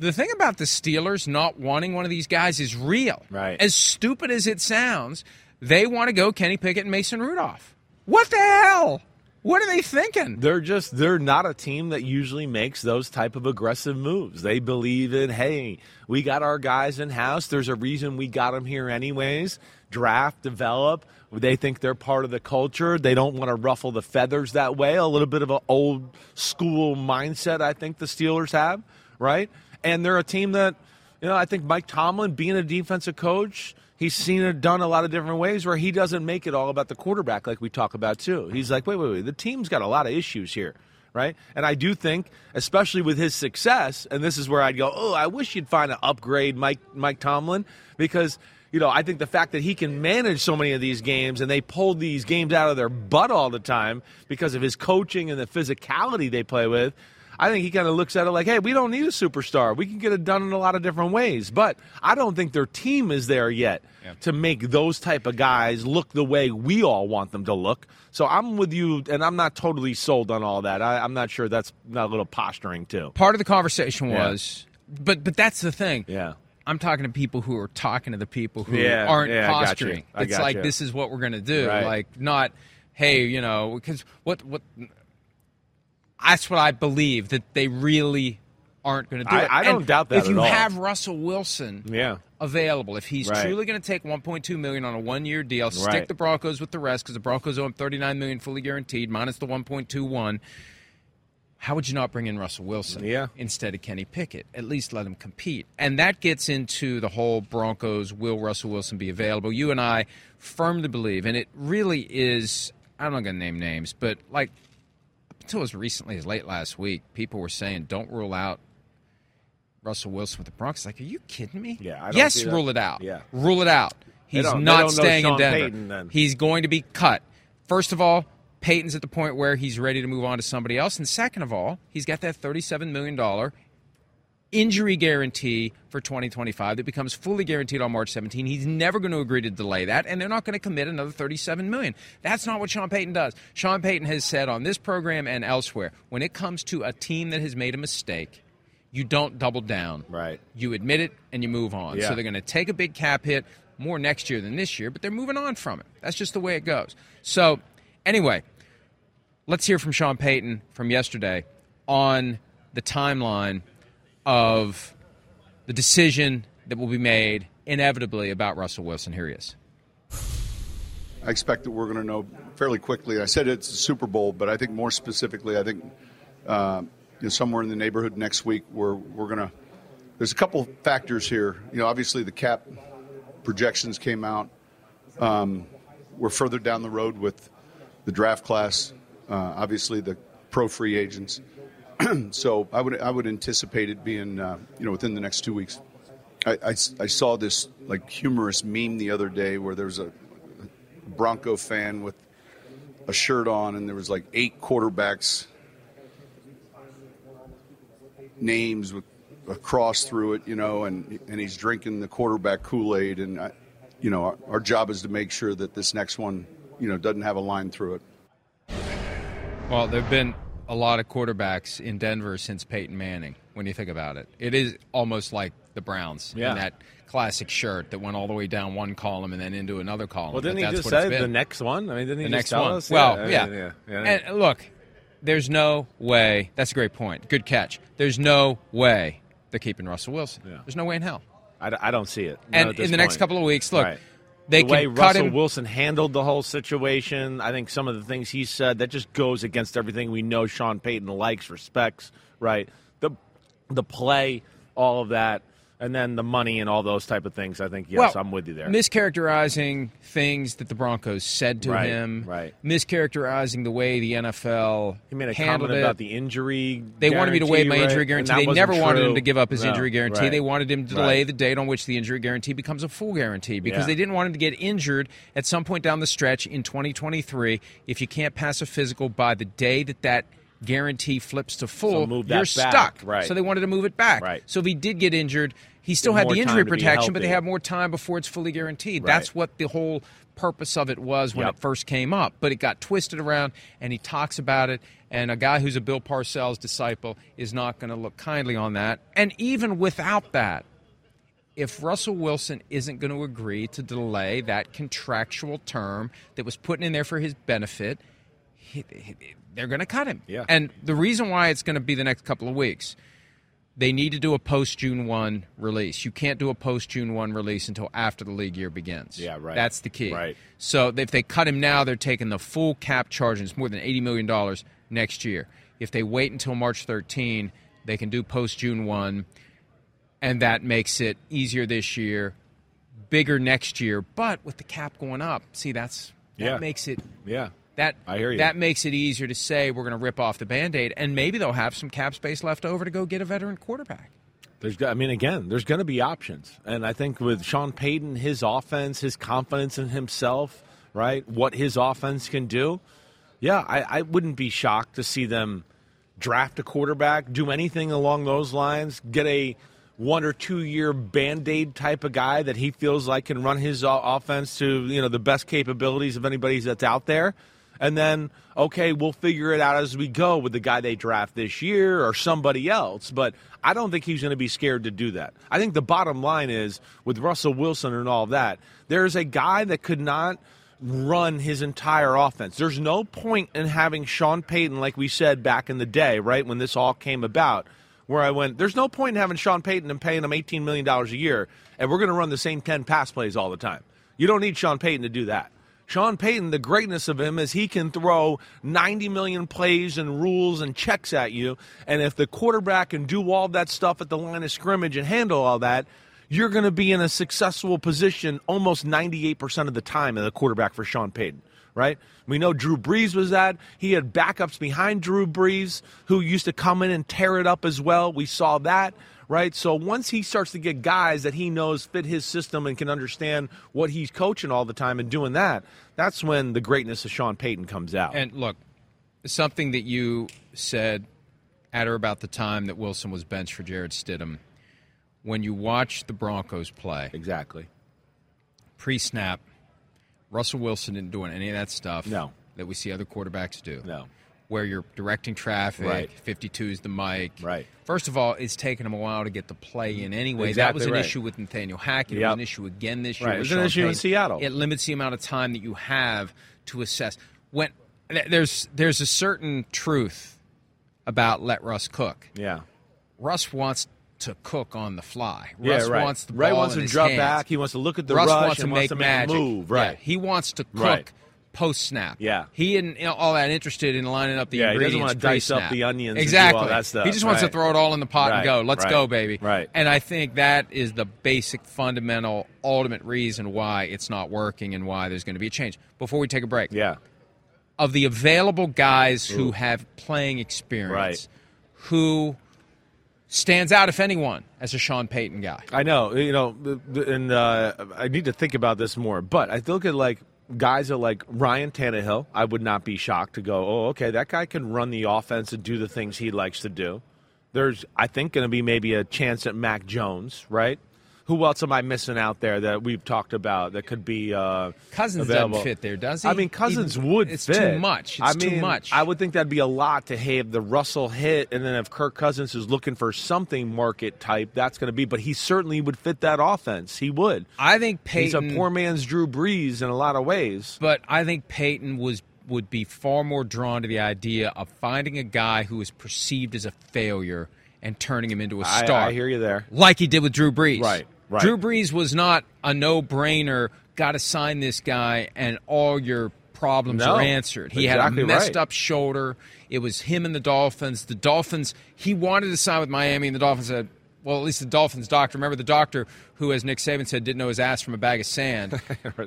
The thing about the Steelers not wanting one of these guys is real. Right. As stupid as it sounds, they want to go Kenny Pickett and Mason Rudolph. What the hell? What are they thinking? They're just they're not a team that usually makes those type of aggressive moves. They believe in, hey, we got our guys in house. There's a reason we got them here anyways. Draft, develop. They think they're part of the culture. They don't want to ruffle the feathers that way. A little bit of an old school mindset, I think the Steelers have, right? And they're a team that, you know, I think Mike Tomlin, being a defensive coach, he's seen it done a lot of different ways where he doesn't make it all about the quarterback like we talk about too. He's like, wait, wait, wait, the team's got a lot of issues here, right? And I do think, especially with his success, and this is where I'd go, oh, I wish you'd find an upgrade Mike Mike Tomlin because you know, I think the fact that he can manage so many of these games and they pull these games out of their butt all the time because of his coaching and the physicality they play with. I think he kind of looks at it like, hey, we don't need a superstar. We can get it done in a lot of different ways. But I don't think their team is there yet yeah. to make those type of guys look the way we all want them to look. So I'm with you, and I'm not totally sold on all that. I, am not sure that's not a little posturing too. Part of the conversation was, yeah. but but that's the thing. Yeah. I'm talking to people who are talking to the people who yeah, aren't yeah, posturing. it's like you. this is what we're going to do. Right. Like not, hey, you know, because what what. That's what I believe that they really aren't going to do I, it. I don't and doubt that. If you all. have Russell Wilson, yeah. available, if he's right. truly going to take 1.2 million on a one-year deal, right. stick the Broncos with the rest because the Broncos owe him 39 million fully guaranteed minus the 1.21 how would you not bring in Russell Wilson yeah. instead of Kenny Pickett? At least let him compete. And that gets into the whole Broncos will Russell Wilson be available? You and I firmly believe, and it really is, I'm not going to name names, but like until as recently as late last week, people were saying don't rule out Russell Wilson with the Broncos. Like, are you kidding me? Yeah. yes, rule it out. Yeah. Rule it out. He's not staying in Denver. Payton, He's going to be cut. First of all, Payton's at the point where he's ready to move on to somebody else. And second of all, he's got that $37 million injury guarantee for 2025 that becomes fully guaranteed on March 17. He's never going to agree to delay that, and they're not going to commit another 37 million. That's not what Sean Payton does. Sean Payton has said on this program and elsewhere, when it comes to a team that has made a mistake, you don't double down. Right. You admit it and you move on. Yeah. So they're going to take a big cap hit more next year than this year, but they're moving on from it. That's just the way it goes. So Anyway, let's hear from Sean Payton from yesterday on the timeline of the decision that will be made inevitably about Russell Wilson. Here he is. I expect that we're going to know fairly quickly. I said it's a Super Bowl, but I think more specifically, I think uh, you know, somewhere in the neighborhood next week, we're we're going to. There's a couple factors here. You know, obviously the cap projections came out. Um, we're further down the road with the draft class, uh, obviously the pro free agents. (clears throat) so I would I would anticipate it being uh, you know within the next two weeks. I, I, I, saw this like humorous meme the other day where there was a Bronco fan with a shirt on and there was like eight quarterbacks names with a cross through it, you know, and and he's drinking the quarterback Kool Aid, and I, you know our, our job is to make sure that this next one you know doesn't have a line through it. Well, there've been a lot of quarterbacks in Denver since Peyton Manning. When you think about it, it is almost like the Browns yeah. in that classic shirt that went all the way down one column and then into another column. Well, didn't he just say the next one? I mean, didn't he the just next tell one? us? Well, yeah, yeah. yeah, yeah. And look, there's no way. That's a great point. Good catch. There's no way they're keeping Russell Wilson. There's no way in hell. I, I don't see it. And in the point. next couple of weeks, look. Right. They the way can Russell him. Wilson handled the whole situation, I think some of the things he said that just goes against everything we know Sean Payton likes, respects, right? The the play, all of that, and then the money and all those type of things. I think yes, well, I'm with you there. Mischaracterizing things that the Broncos said to Right, him, right. Mischaracterizing the way the NFL he made a handled comment it. about the injury. They wanted me to waive my guarantee, injury guarantee. They never wanted him to give up his No, injury guarantee. right. They wanted him to delay Right. the date on which the injury guarantee becomes a full guarantee because Yeah. they didn't want him to get injured at some point down the stretch in 2023 if you can't pass a physical by the day that that guarantee flips to full move you're back. stuck Right. so they wanted to move it back Right. so if he did get injured He still had the injury protection, but they have more time before it's fully guaranteed. Right. That's what the whole purpose of it was when Yep. it first came up. But it got twisted around, and he talks about it. And a guy who's a Bill Parcells disciple is not going to look kindly on that. And even without that, if Russell Wilson isn't going to agree to delay that contractual term that was put in there for his benefit, he, he- they're going to cut him. Yeah. And the reason why it's going to be the next couple of weeks, they need to do a post June 1 release. You can't do a post June 1 release until after the league year begins. Yeah, right. That's the key. Right. So if they cut him now, they're taking the full cap charge, and it's more than $80 million next year. If they wait until March 13, they can do post June 1 and that makes it easier this year, bigger next year. But with the cap going up, see that's that Yeah. makes it Yeah. That I hear you. that makes it easier to say we're going to rip off the band-aid and maybe they'll have some cap space left over to go get a veteran quarterback. There's, I mean, again, there's going to be options, and I think with Sean Payton, his offense, his confidence in himself, right, what his offense can do, yeah, I, I wouldn't be shocked to see them draft a quarterback, do anything along those lines, get a one or two year band aid type of guy that he feels like can run his offense to you know the best capabilities of anybody that's out there. And then, okay, we'll figure it out as we go with the guy they draft this year or somebody else. But I don't think he's going to be scared to do that. I think the bottom line is with Russell Wilson and all that, there's a guy that could not run his entire offense. There's no point in having Sean Payton, like we said back in the day, right, when this all came about, where I went, there's no point in having Sean Payton and paying him $18 million a year, and we're going to run the same 10 pass plays all the time. You don't need Sean Payton to do that. Sean Payton, the greatness of him is he can throw 90 million plays and rules and checks at you. And if the quarterback can do all that stuff at the line of scrimmage and handle all that, you're going to be in a successful position almost 98% of the time as a quarterback for Sean Payton, right? We know Drew Brees was that. He had backups behind Drew Brees who used to come in and tear it up as well. We saw that, right? So once he starts to get guys that he knows fit his system and can understand what he's coaching all the time and doing that, that's when the greatness of Sean Payton comes out. And look, something that you said at or about the time that Wilson was benched for Jarrett Stidham, when you watch the Broncos play, exactly. pre-snap, Russell Wilson didn't do any of that stuff. No. that we see other quarterbacks do. No. Where you're directing traffic. Right. 52 is the mic. Right. First of all, it's taken him a while to get the play in anyway. that was an right. issue with Nathaniel Hackett. It was an issue again this year. Right. It was an Sean issue in Seattle. It limits the amount of time that you have to assess. When there's there's a certain truth about let Russ cook. Yeah. Russ wants to cook on the fly. Yeah, Russ right. wants the Ray ball wants to drop hands. back. He wants to look at the Russ rush wants to and make wants to magic. make a move. Yeah, Right. he wants to cook. Post snap. Yeah. He isn't you know, all that interested in lining up the Yeah, he doesn't wanna dice up the onions and Exactly. all that stuff. He just wants to throw it all in the pot and go. Let's Right. go, baby. Right. And I think that is the basic, fundamental, ultimate reason why it's not working and why there's going to be a change. Before we take a break, Yeah. of the available guys who have playing experience, Right. who stands out, if anyone, as a Sean Payton guy? I know, you know, and uh, I need to think about this more. But I look at like guys that like Ryan Tannehill. I would not be shocked to go, oh, okay, that guy can run the offense and do the things he likes to do. There's, I think, going to be maybe a chance at Mac Jones, right? Who else am I missing out there that we've talked about that could be uh, Cousins available? doesn't fit there, does he? I mean, Cousins He- would It's fit. too much. It's I too mean, much. I would think that'd be a lot to have the Russell hit, and then if Kirk Cousins is looking for something market type, that's going to be. But he certainly would fit that offense. He would. I think Payton. He's a poor man's Drew Brees in a lot of ways. But I think Payton was would be far more drawn to the idea of finding a guy who is perceived as a failure and turning him into a star. I hear you there. Like he did with Drew Brees. Right, right. Drew Brees was not a no-brainer. Got to sign this guy, and all your problems No, are answered. He exactly had a messed right. up shoulder. It was him and the Dolphins. The Dolphins. He wanted to sign with Miami, and the Dolphins said. Well, at least the Dolphins doctor. Remember the doctor who, as Nick Saban said, didn't know his ass from a bag of sand. (laughs)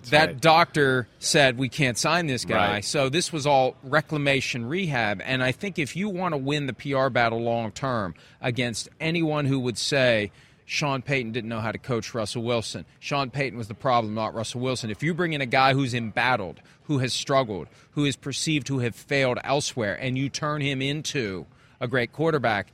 That right. doctor said we can't sign this guy. Right. So this was all reclamation rehab. And I think if you want to win the PR battle long term against anyone who would say Sean Payton didn't know how to coach Russell Wilson, Sean Payton was the problem, not Russell Wilson. If you bring in a guy who's embattled, who has struggled, who is perceived to have failed elsewhere, and you turn him into a great quarterback,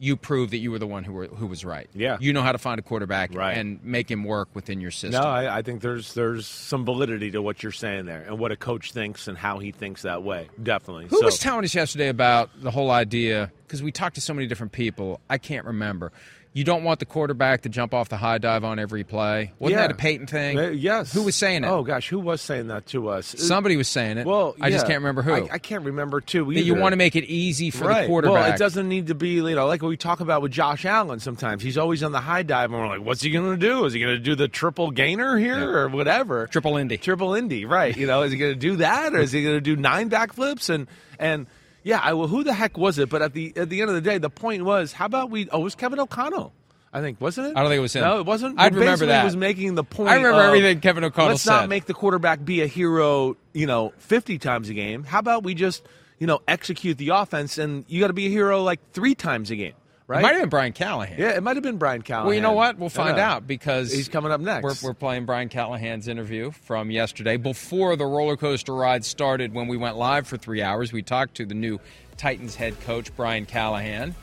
you prove that you were the one who were, who was right. Yeah. you know how to find a quarterback Right. and make him work within your system. No, I, I think there's there's some validity to what you're saying there, and what a coach thinks and how he thinks that way. Definitely. Who so, was telling us yesterday about the whole idea? Because we talked to so many different people, I can't remember. You don't want the quarterback to jump off the high dive on every play. Wasn't Yeah. that a Payton thing? Uh, yes. Who was saying it? Oh gosh, who was saying that to us? Somebody was saying it. Well, I just can't remember who. I, I can't remember too. that you want to make it easy for right. the quarterback. Well, it doesn't need to be, you know, like what we talk about with Josh Allen sometimes. He's always on the high dive, and we're like, what's he going to do? Is he going to do the triple gainer here or whatever? Triple Lindy. Triple Lindy, right. You know, is he going to do that or is he going to do nine backflips? And, and, yeah, I, well, who the heck was it? But at the at the end of the day, the point was, how about we? Oh, it was Kevin O'Connell, I think, wasn't it? I don't think it was him. No, it wasn't. I'd remember that. Was making the point. I remember of, everything Kevin O'Connell Let's not make the quarterback be a hero. You know, fifty times a game. How about we just you know execute the offense, and you got to be a hero like three times a game, right? It might have been Brian Callahan. Yeah, it might have been Brian Callahan. Well, you know what? We'll find Yeah. out because he's coming up next. We're, we're playing Brian Callahan's interview from yesterday before the roller coaster ride started. When we went live for three hours, we talked to the new Titans head coach Brian Callahan.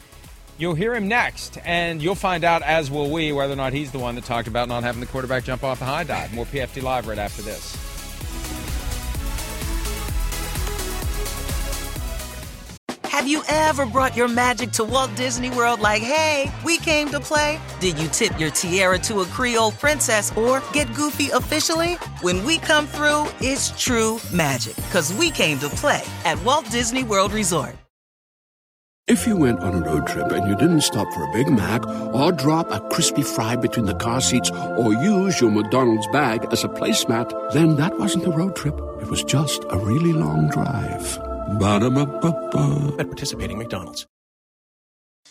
You'll hear him next, and you'll find out, as will we, whether or not he's the one that talked about not having the quarterback jump off the high dive. More PFT Live right after this. Have you ever brought your magic to Walt Disney World like, hey, we came to play? Did you tip your tiara to a Creole princess or get goofy officially? When we come through, it's true magic, because we came to play at Walt Disney World Resort. If you went on a road trip and you didn't stop for a Big Mac or drop a crispy fry between the car seats or use your McDonald's bag as a placemat, then that wasn't a road trip. It was just a really long drive. Ba-da-ba-ba-ba. At participating McDonald's.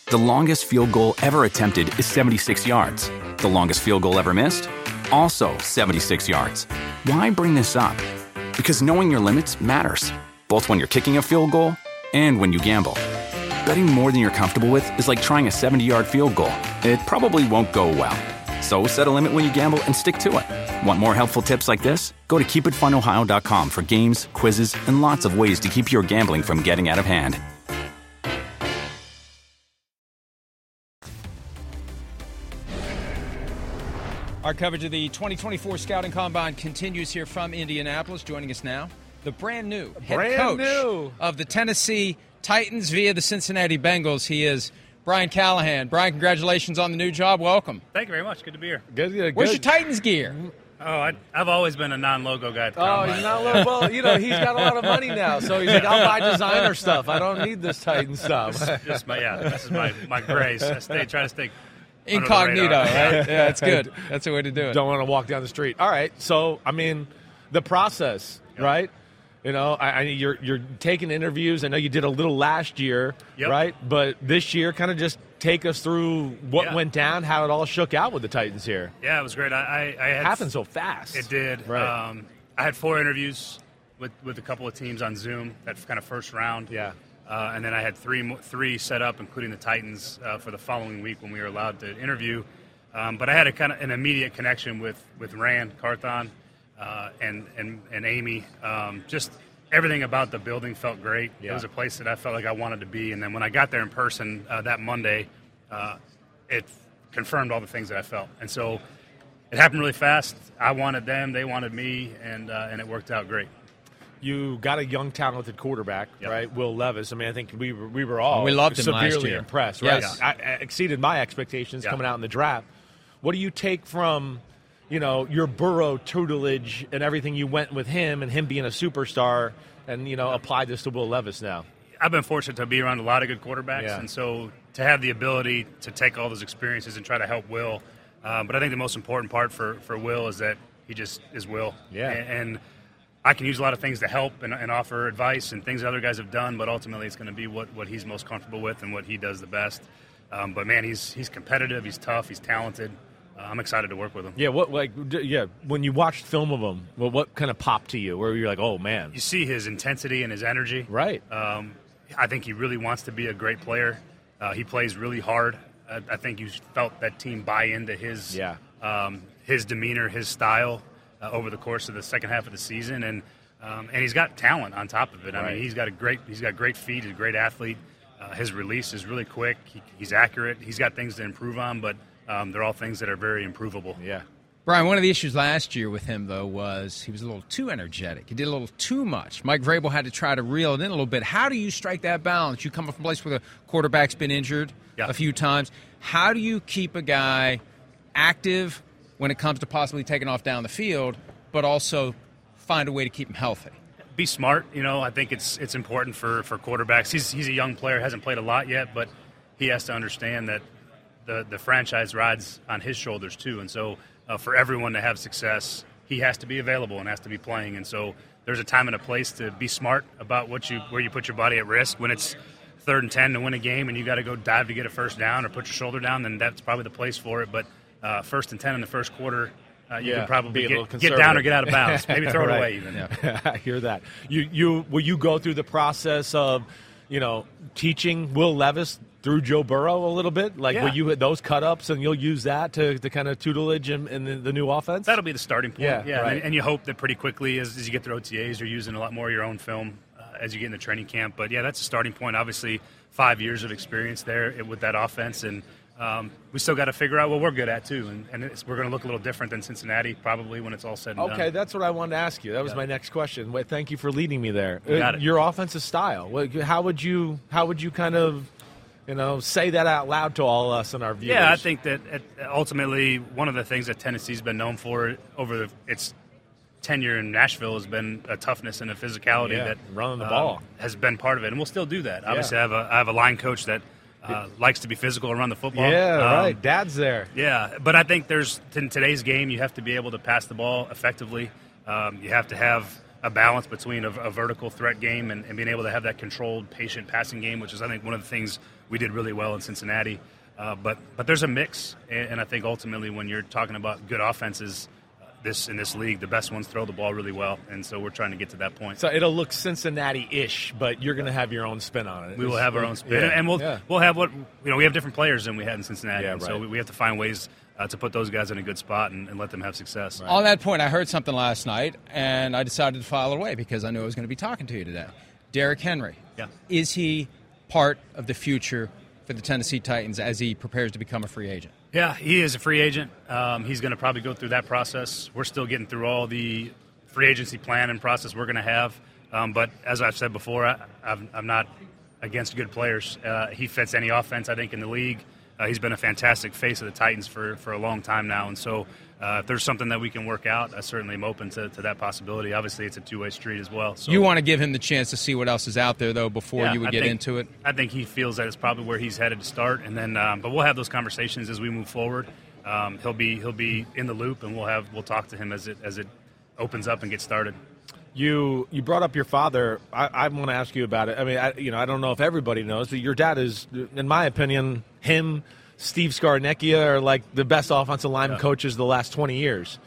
The longest field goal ever attempted is 76 yards. The longest field goal ever missed? Also 76 yards. Why bring this up? Because knowing your limits matters, both when you're kicking a field goal and when you gamble. Betting more than you're comfortable with is like trying a 70 yard field goal. It probably won't go well. So set a limit when you gamble and stick to it. Want more helpful tips like this? Go to keepitfunohio.com for games, quizzes, and lots of ways to keep your gambling from getting out of hand. Our coverage of the 2024 Scouting Combine continues here from Indianapolis. Joining us now, the brand new head Brand coach new. of the Tennessee Titans via the Cincinnati Bengals. He is Brian Callahan. Brian, congratulations on the new job. Welcome. Thank you very much. Good to be here. Good, good, Where's your. Titans gear? Oh, I, I've always been a non-logo guy. At the Oh, combine. he's not low. Well, you know, he's got a lot of money now, so he's like, I'll buy designer stuff. I don't need this Titan stuff. Just my, yeah, this is my, my grace. I stay, try to stay Incognito, right? (laughs) Yeah, that's good. That's the way to do it. Don't want to walk down the street. All right. So, I mean, the process, right? You know, I, I you're you're taking interviews. I know you did a little last year, Yep. right? But this year, kind of just take us through what Yeah. went down, how it all shook out with the Titans here. Yeah, it was great. I, I, I It had happened so fast. It did. Right. Um, I had four interviews with, with a couple of teams on Zoom. That kind of first round. Yeah. Uh, and then I had three three set up, including the Titans, uh, for the following week when we were allowed to interview. Um, but I had a kind of an immediate connection with with Ran Carthon uh, and and and Amy. Um, just everything about the building felt great. It was a place that I felt like I wanted to be. And then when I got there in person uh, that Monday, uh, it confirmed all the things that I felt. And so it happened really fast. I wanted them, they wanted me, and uh, and it worked out great. You got a young, talented quarterback, Yep. right? Will Levis. I mean, I think we were, we were all We loved him last severely impressed, right? Yes. I, I exceeded my expectations Yeah. coming out in the draft. What do you take from, you know, your Burrow tutelage and everything you went with him and him being a superstar, and you know, apply this to Will Levis now? I've been fortunate to be around a lot of good quarterbacks, Yeah. and so to have the ability to take all those experiences and try to help Will. Um, but I think the most important part for, for Will is that he just is Will. Yeah. And, and I can use a lot of things to help and, and offer advice and things other guys have done, but ultimately it's going to be what, what he's most comfortable with and what he does the best. Um, but man, he's he's competitive, he's tough, he's talented. Uh, I'm excited to work with him. Yeah, what like d- yeah, when you watched film of him, well, what kind of popped to you? Where you're like, oh man, You see his intensity and his energy. right? Um, I think he really wants to be a great player. Uh, he plays really hard. I, I think you felt that team buy into his Yeah. um, his demeanor, his style uh, over the course of the second half of the season, and um, and he's got talent on top of it. I Right. mean, he's got a great he's got great feet. He's a great athlete. Uh, his release is really quick. He, he's accurate. He's got things to improve on, but um, they're all things that are very improvable. Yeah. Brian, one of the issues last year with him, though, was he was a little too energetic. He did a little too much. Mike Vrabel had to try to reel it in a little bit. How do you strike that balance? You come from a place where the quarterback's been injured Yeah. a few times. How do you keep a guy active when it comes to possibly taking off down the field, but also find a way to keep him healthy? be smart. You know, I think it's it's important for for quarterbacks. He's he's a young player, hasn't played a lot yet, but he has to understand that the the franchise rides on his shoulders too. And so, uh, for everyone to have success, he has to be available and has to be playing. And so, there's a time and a place to be smart about what you where you put your body at risk when it's. Third and ten to win a game, and you got to go dive to get a first down or put your shoulder down. Then that's probably the place for it. But uh, first and ten in the first quarter, uh, you Yeah, can probably be a little get, get down or get out of bounds. Maybe throw it (laughs) Right. away even. Yeah. (laughs) I hear that. You you will you go through the process of, you know, teaching Will Levis through Joe Burrow a little bit? Like Yeah. will you hit those cut ups and you'll use that to, to kind of tutelage in, in the, the new offense? That'll be the starting point. Yeah, Yeah, right. and, and you hope that pretty quickly as, as you get through OTAs, you're using a lot more of your own film uh, as you get in the training camp. But yeah, that's a starting point. Obviously, five years of experience there with that offense, and um, we still got to figure out what we're good at too. And, and it's, we're going to look a little different than Cincinnati probably when it's all said and done. Okay, that's what I wanted to ask you. That was Yeah. my next question. Wait, thank you for leading me there. Uh, it. Your offensive style. How would you how would you kind of you know say that out loud to all us and our viewers? Yeah, I think that at, ultimately one of the things that Tennessee's been known for over the, its tenure in Nashville has been a toughness and a physicality Yeah, that running the um, ball. has been part of it, and we'll still do that. Obviously, I have a I have a line coach that uh, likes to be physical around the football. Yeah, Um, right. Dad's there. Yeah, but I think there's in today's game you have to be able to pass the ball effectively. Um, you have to have a balance between a, a vertical threat game and, and being able to have that controlled, patient passing game, which is I think one of the things we did really well in Cincinnati. Uh, but but there's a mix, and, and I think ultimately when you're talking about good offenses, this in this league, the best ones throw the ball really well, and so we're trying to get to that point. So it'll look Cincinnati-ish, but you're going to have your own spin on it. We will have our own spin, Yeah, and we'll yeah. we'll have what you know. We have different players than we had in Cincinnati, Yeah, and so we, we have to find ways uh, to put those guys in a good spot and, and let them have success. On that point, I heard something last night, and I decided to file it away because I knew I was going to be talking to you today. Derrick Henry. Yeah. Is he part of the future for the Tennessee Titans as he prepares to become a free agent? Yeah, he is a free agent. Um, he's going to probably go through that process. We're still getting through all the free agency plan and process we're going to have. Um, but as I've said before, I, I'm not against good players. Uh, he fits any offense, I think, in the league. Uh, he's been a fantastic face of the Titans for, for a long time now. And so uh, if there's something that we can work out, I certainly am open to, to that possibility. Obviously, it's a two way street as well. So You want to give him the chance to see what else is out there, though, before yeah, you would I get think- into it? I think he feels that it's probably where he's headed to start, and then um, but we'll have those conversations as we move forward. Um, he'll be he'll be in the loop, and we'll have we'll talk to him as it as it opens up and gets started. You you brought up your father. I, I want to ask you about it. I mean, I, you know, I don't know if everybody knows, but your dad is, in my opinion, him, Steve Scarnecchia are like the best offensive lineman Yeah. coaches the last twenty years.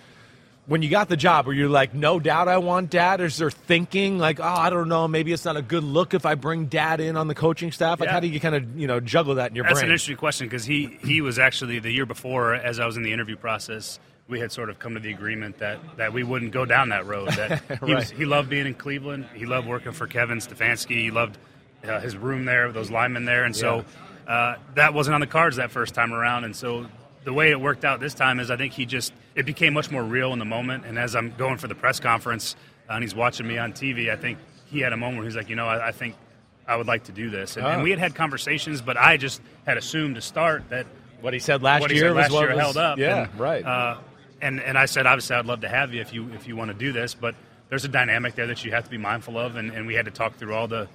When you got the job, were you like, no doubt I want dad? Or is there thinking like, oh, I don't know, maybe it's not a good look if I bring dad in on the coaching staff? Like, Yeah. how do you kind of you know juggle that in your That's brain? That's an interesting question because he he was actually the year before, as I was in the interview process, we had sort of come to the agreement that that we wouldn't go down that road. That (laughs) he was he loved being in Cleveland. He loved working for Kevin Stefanski. He loved uh, his room there, those linemen there, and so uh, that wasn't on the cards that first time around. And so the way it worked out this time is I think he just it became much more real in the moment. And as I'm going for the press conference uh, and he's watching me on TV, I think he had a moment where he's like, you know, I, I think I would like to do this. And, and Oh. we had had conversations, but I just had assumed to start that what he said last what year said was last what year was- held up. Yeah, and, right. Uh, and and I said, obviously, I'd love to have you if you if you want to do this, but there's a dynamic there that you have to be mindful of, and, and we had to talk through all the,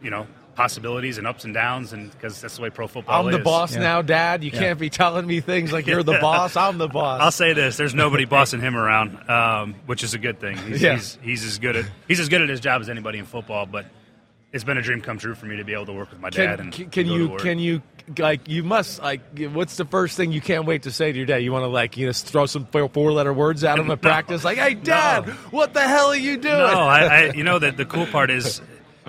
you know, possibilities and ups and downs, and because that's the way pro football is I'm the is. boss now, Dad. You can't be telling me things like you're the (laughs) boss. I'm the boss. I'll say this: there's nobody bossing him around, um, which is a good thing. He's, Yeah. he's, he's as good at he's as good at his job as anybody in football. But it's been a dream come true for me to be able to work with my dad. Can, and can, can go to you can you like you must like what's the first thing you can't wait to say to your dad? You want to like you know throw some four letter words at him (laughs) at practice like, "Hey, Dad, what the hell are you doing?" No, I, I (laughs) you know that the cool part is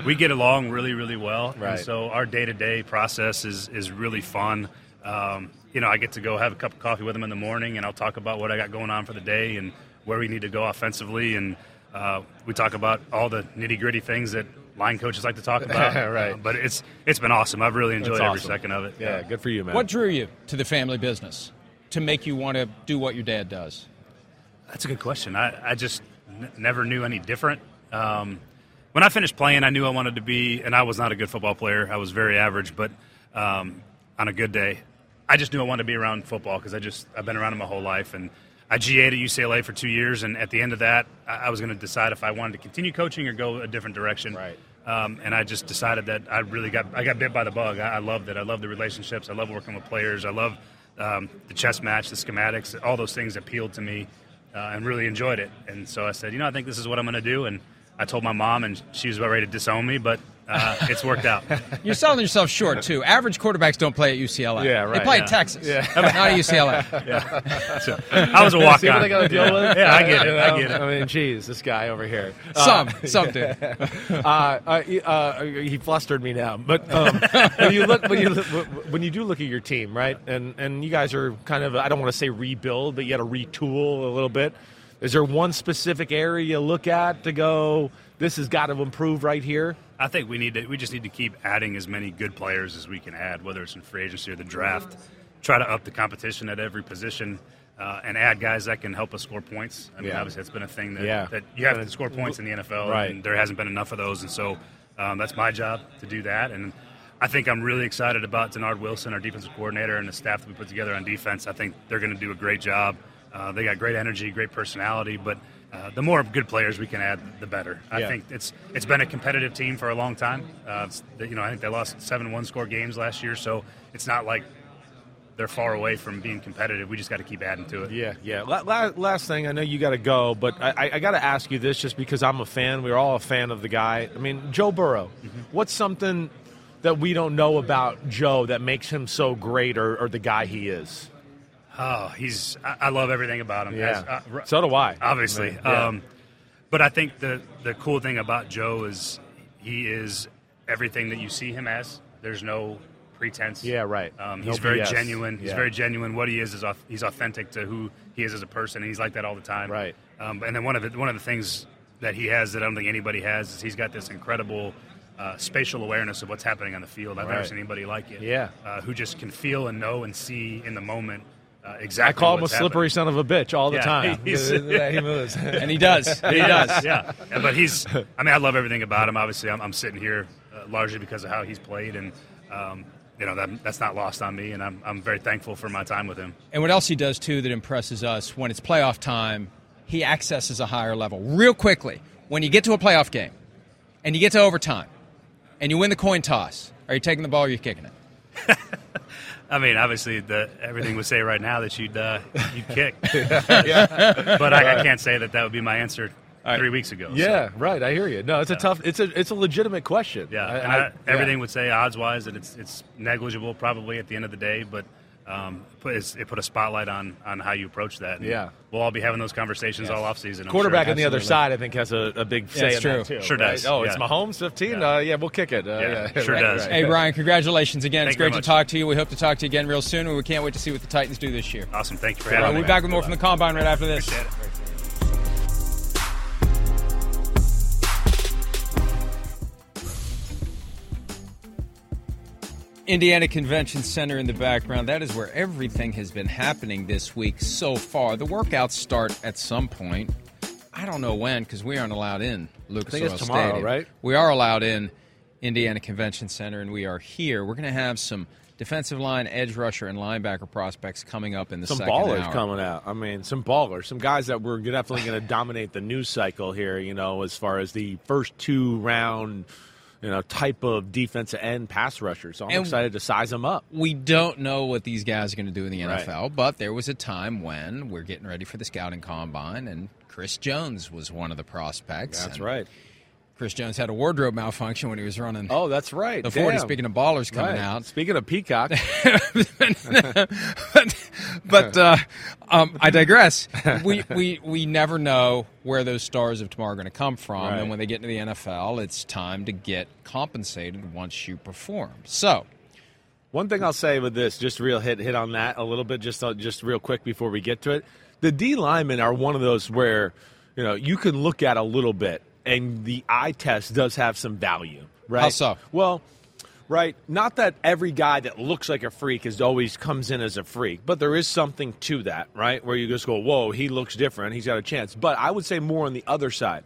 we get along really really well, Right. and so our day to day process is is really fun. Um, you know, I get to go have a cup of coffee with him in the morning, and I'll talk about what I got going on for the day and where we need to go offensively, and uh, we talk about all the nitty gritty things that line coaches like to talk about. (laughs) Right. Uh, but it's it's been awesome. I've really enjoyed That's every second of it. Yeah, good for you, man. What drew you to the family business to make you want to do what your dad does? That's a good question. I, I just n- never knew any different. Um, when I finished playing, I knew I wanted to be, and I was not a good football player. I was very average, but um, on a good day, I just knew I wanted to be around football because I just I've been around it my whole life, and I GA'd at UCLA for two years, and at the end of that, I, I was going to decide if I wanted to continue coaching or go a different direction. Right. Um, and I just decided that I really got I got bit by the bug. I, I loved it. I love the relationships. I love working with players. I love um, the chess match, the schematics. All those things appealed to me, uh, and really enjoyed it. And so I said, you know, I think this is what I'm going to do. And I told my mom, and she was about ready to disown me, but uh, it's worked out. (laughs) You're selling yourself short too. Average quarterbacks don't play at UCLA. Yeah, right. They play yeah. at Texas, Yeah. not at UCLA. (laughs) yeah. So, I was a walk See what on. they got to deal with? Yeah, I get it. I get it. I mean, geez, this guy over here. Some, (laughs) some do. uh, uh, he- uh, he flustered me now. But um, when you look, when you look, when you do look at your team, right, and and you guys are kind of, I don't want to say rebuild, but you got to retool a little bit. Is there one specific area you look at to go? This has got to improve right here. I think we need to. We just need to keep adding as many good players as we can add, whether it's in free agency or the draft. Try to up the competition at every position, uh, and add guys that can help us score points. I mean, Yeah. obviously, it's been a thing that, Yeah. that you have to score points in the NFL, Right. and there hasn't been enough of those. And so, um, that's my job to do that. And I think I'm really excited about Dennard Wilson, our defensive coordinator, and the staff that we put together on defense. I think they're going to do a great job. Uh, they got great energy, great personality, but uh, the more good players we can add, the better. I Yeah. think it's it's been a competitive team for a long time. Uh, you know, I think they lost seven one score games last year, so it's not like they're far away from being competitive. We just got to keep adding to it. Yeah, yeah. La- la- last thing, I know you got to go, but I, I, got to ask you this just because I'm a fan. We're all a fan of the guy. I mean, Joe Burrow. What's something that we don't know about Joe that makes him so great, or, or the guy he is? Oh, he's I, I love everything about him. Yeah. As- uh, so do I. obviously. Yeah. Um, but I think the the cool thing about Joe is he is everything that you see him as. There's no pretense. Yeah, right. Um, No he's very BS. genuine. He's Yeah. very genuine. What he is is he's authentic to who he is as a person, and he's like that all the time. Right. Um, and then one of the one of the things that he has that I don't think anybody has is he's got this incredible. Uh, spatial awareness of what's happening on the field. I've never seen anybody like it. Yeah. Uh, who just can feel and know and see in the moment uh, I exactly. call him a slippery happening. son of a bitch all the Yeah, time. he's- he moves. (laughs) And he does. He does. yeah. Yeah, But he's, I mean, I love everything about him. Obviously, I'm, I'm sitting here uh, largely because of how he's played, and, um, you know, that, that's not lost on me, and I'm, I'm very thankful for my time with him. And what else he does too that impresses us when it's playoff time, he accesses a higher level real quickly. When you get to a playoff game and you get to overtime and you win the coin toss, are you taking the ball or are you kicking it? (laughs) I mean, obviously, the, everything would say right now that you'd, uh, you'd kick. (laughs) (laughs) But I, I can't say that that would be my answer three weeks ago. so, Yeah, right. I hear you. No, it's a tough. It's a it's a legitimate question. yeah. I- and I- I, everything would say odds wise that it's, it's negligible probably at the end of the day, but. Um, put, it put a spotlight on, on how you approach that. And Yeah. we'll all be having those conversations all off season. Quarterback on the other side, I think, has a, a big say it's in true. that too. Sure right? does, Oh, it's yeah. Mahomes, fifteen. Yeah. Uh, yeah, we'll kick it. Uh, Yeah, yeah, sure right, does. right. Hey, Brian, congratulations again. Thank it's great to talk to you. We hope to talk to you again real soon, and we can't wait to see what the Titans do this year. Awesome. Thank you for having we'll be back with more from the Combine right after this. Indiana Convention Center in the background. That is where everything has been happening this week so far. The workouts start at some point. I don't know when because we aren't allowed in Lucas Oil tomorrow, Stadium. right? We are allowed in Indiana Convention Center, and we are here. We're going to have some defensive line, edge rusher, and linebacker prospects coming up in the Some second ballers hour. coming out. I mean, some ballers, some guys that were definitely going (laughs) to dominate the news cycle here. You know, as far as the first two round, you know, type of defensive end pass rusher. So I'm And- excited to size them up. we don't know what these guys are going to do in the Right. NFL, but there was a time when we're getting ready for the scouting combine, and Chris Jones was one of the prospects. That's and right. Chris Jones had a wardrobe malfunction when he was running Oh, that's right. the 40. Damn. Speaking of ballers coming Right. out. Speaking of Peacock, (laughs) but but uh, um, I digress. We, we we never know where those stars of tomorrow are going to come from, Right. and when they get into the NFL, it's time to get compensated once you perform. So One thing I'll say with this, just real hit hit on that a little bit, just uh, just real quick before we get to it. The D linemen are one of those where you know you can look at a little bit and the eye test does have some value, right? How so? Well, right. Not that every guy that looks like a freak is always comes in as a freak, but there is something to that, right? Where you just go, "Whoa, he looks different. He's got a chance." But I would say more on the other side,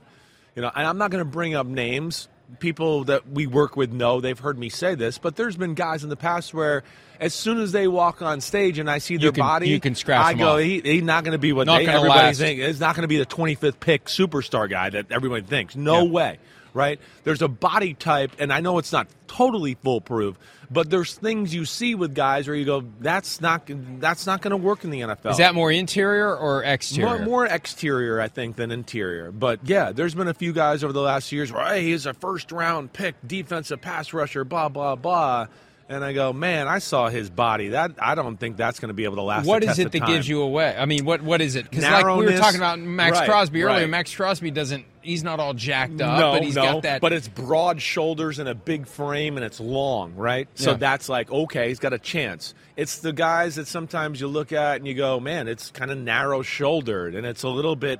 you know. And I'm not going to bring up names. People that we work with know they've heard me say this, but there's been guys in the past where, as soon as they walk on stage and I see their can- body, you can scratch I go, he, he's not going to be what Not they, everybody last. thinks. It's not going to be the 25th pick superstar guy that everybody thinks. No Yeah. way, right? There's a body type, and I know it's not totally foolproof, but there's things you see with guys where you go, that's not that's not going to work in the NFL. Is that more interior or exterior? More, more exterior, I think, than interior. But yeah, there's been a few guys over the last years where, hey, he's a first round pick, defensive pass rusher, blah, blah, blah. And I go, man, I saw his body. That I don't think that's going to be able to last. What is it that time. gives you away? I mean, what what is it? Because like we were talking about Maxx Right, Crosby earlier. right. Maxx Crosby doesn't. He's not all jacked up, no, but he's no, got that. But it's broad shoulders and a big frame, and it's long, right? So Yeah. that's like okay, he's got a chance. It's the guys that sometimes you look at and you go, man, it's kind of narrow shouldered, and it's a little bit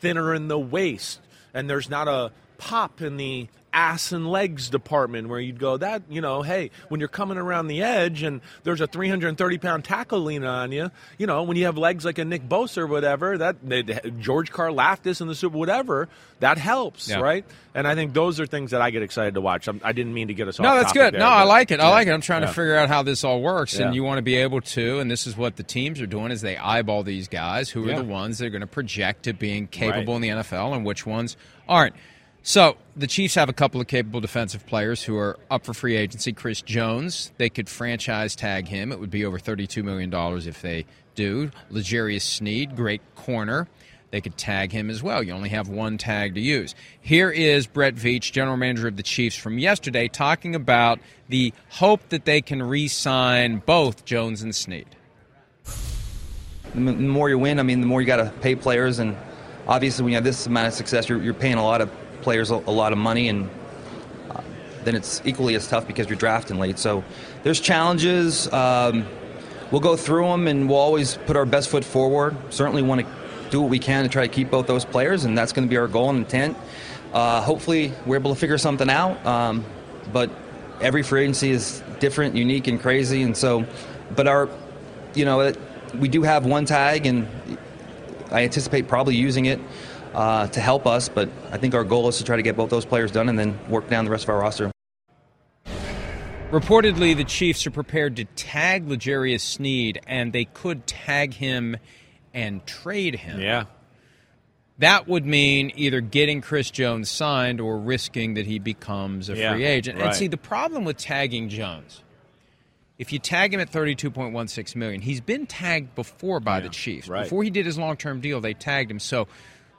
thinner in the waist, and there's not a pop in the ass and legs department where you'd go that you know hey when you're coming around the edge and there's a 330 pound tackle leaning on you you know when you have legs like a nick bosa or whatever that george karlaftis in the super whatever that helps Yeah. right and i think those are things that i get excited to watch I'm, i didn't mean to get us no, off that's topic good. there, no, I like it. I yeah. like it. I'm trying Yeah. to figure out how this all works, and you want to be able to. And this is what the teams are doing: is they eyeball these guys who are the ones that are going to project to being capable Right. in the NFL, and which ones aren't. So the Chiefs have a couple of capable defensive players who are up for free agency. Chris Jones, they could franchise tag him. It would be over $32 million if they do. L'Jarius Sneed, great corner. They could tag him as well. You only have one tag to use. Here is Brett Veach, general manager of the Chiefs, from yesterday, talking about the hope that they can re sign both Jones and Sneed. the more you win, I mean, the more you got to pay players, and obviously, when you have this amount of success, you're, you're paying a lot of players a, a lot of money, and uh, then it's equally as tough because you're drafting late. So there's challenges. Um, we'll go through them, and we'll always put our best foot forward. Certainly want to do what we can to try to keep both those players, and that's going to be our goal and intent. Uh, hopefully, we're able to figure something out. Um, but every free agency is different, unique, and crazy, and so. But our, you know, it, we do have one tag, and I anticipate probably using it uh, to help us. But I think our goal is to try to get both those players done, and then work down the rest of our roster. Reportedly, the Chiefs are prepared to tag L'Jarius Sneed, and they could tag him and trade him. yeah That would mean either getting Chris Jones signed or risking that he becomes a Yeah, free agent. And right. see, the problem with tagging Jones, if you tag him at thirty-two point one six million, he's been tagged before by the Chiefs. right. Before he did his long-term deal, they tagged him. So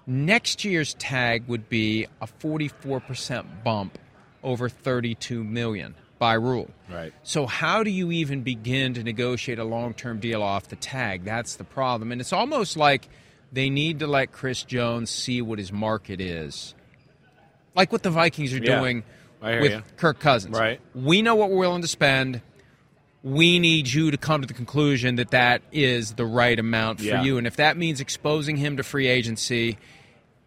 next year's tag would be a forty-four percent bump over thirty-two million by rule. Right. So how do you even begin to negotiate a long-term deal off the tag? That's the problem. And it's almost like they need to let Chris Jones see what his market is. Like what the Vikings are Yeah. doing with ya. Kirk Cousins. Right. We know what we're willing to spend. We need you to come to the conclusion that that is the right amount for Yeah. you. And if that means exposing him to free agency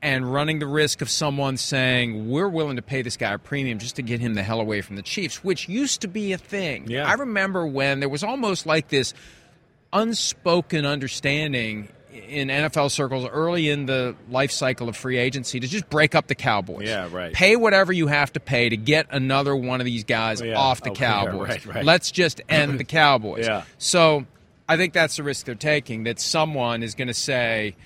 and running the risk of someone saying, we're willing to pay this guy a premium just to get him the hell away from the Chiefs, which used to be a thing. Yeah. I remember when there was almost like this unspoken understanding in NFL circles early in the life cycle of free agency to just break up the Cowboys. Yeah, right. Pay whatever you have to pay to get another one of these guys Oh, yeah. off the Oh, yeah, Cowboys. right, right. Let's just end the (clears throat) Cowboys. Yeah. So I think that's the risk they're taking that someone is going to say,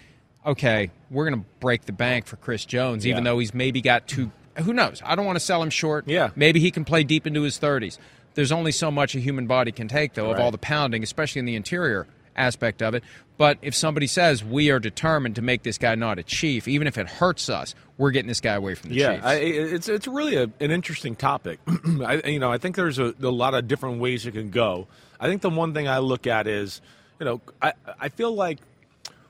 okay, we're going to break the bank for Chris Jones, even Yeah. though he's maybe got two. Who knows? I don't want to sell him short. Yeah. Maybe he can play deep into his 30s. There's only so much a human body can take, though, of all the pounding, especially in the interior aspect of it. But if somebody says we are determined to make this guy not a chief, even if it hurts us, we're getting this guy away from the yeah, Chiefs. I, it's it's really a, an interesting topic. (clears throat) I, you know, I think there's a, a lot of different ways it can go. I think the one thing I look at is, you know, I I feel like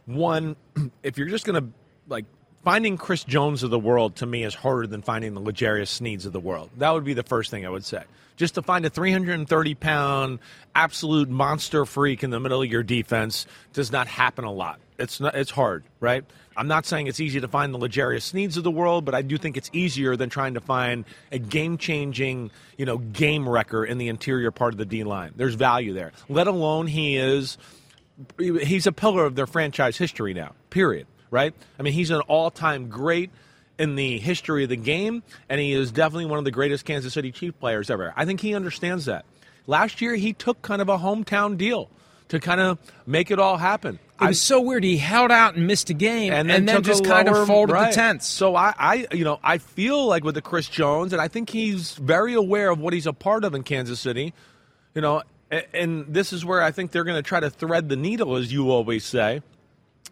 one, (clears throat) if you're just gonna like finding Chris Jones of the world to me is harder than finding the L'Jarius Sneeds of the world. That would be the first thing I would say. Just to find a 330 pound absolute monster freak in the middle of your defense does not happen a lot. It's not. It's hard, right? I'm not saying it's easy to find the L'Jarius Sneeds of the world, but I do think it's easier than trying to find a game-changing, you know, game wrecker in the interior part of the D line. There's value there. Let alone he is he's a pillar of their franchise history now. Period. Right? I mean, he's an all-time great in the history of the game, and he is definitely one of the greatest Kansas City Chief players ever. I think he understands that. Last year, he took kind of a hometown deal to kind of make it all happen. It was so weird. He held out and missed a game, and then, took just a kind lower- of folded right. the tents. So I, I, you know, I feel like with the Chris Jones, and I think he's very aware of what he's a part of in Kansas City. You know, and, this is where I think they're going to try to thread the needle, as you always say,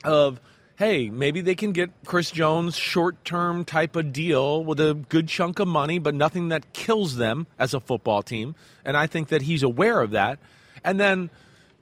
of hey, maybe they can get Chris Jones short term type of deal with a good chunk of money, but nothing that kills them as a football team. And I think that he's aware of that. And then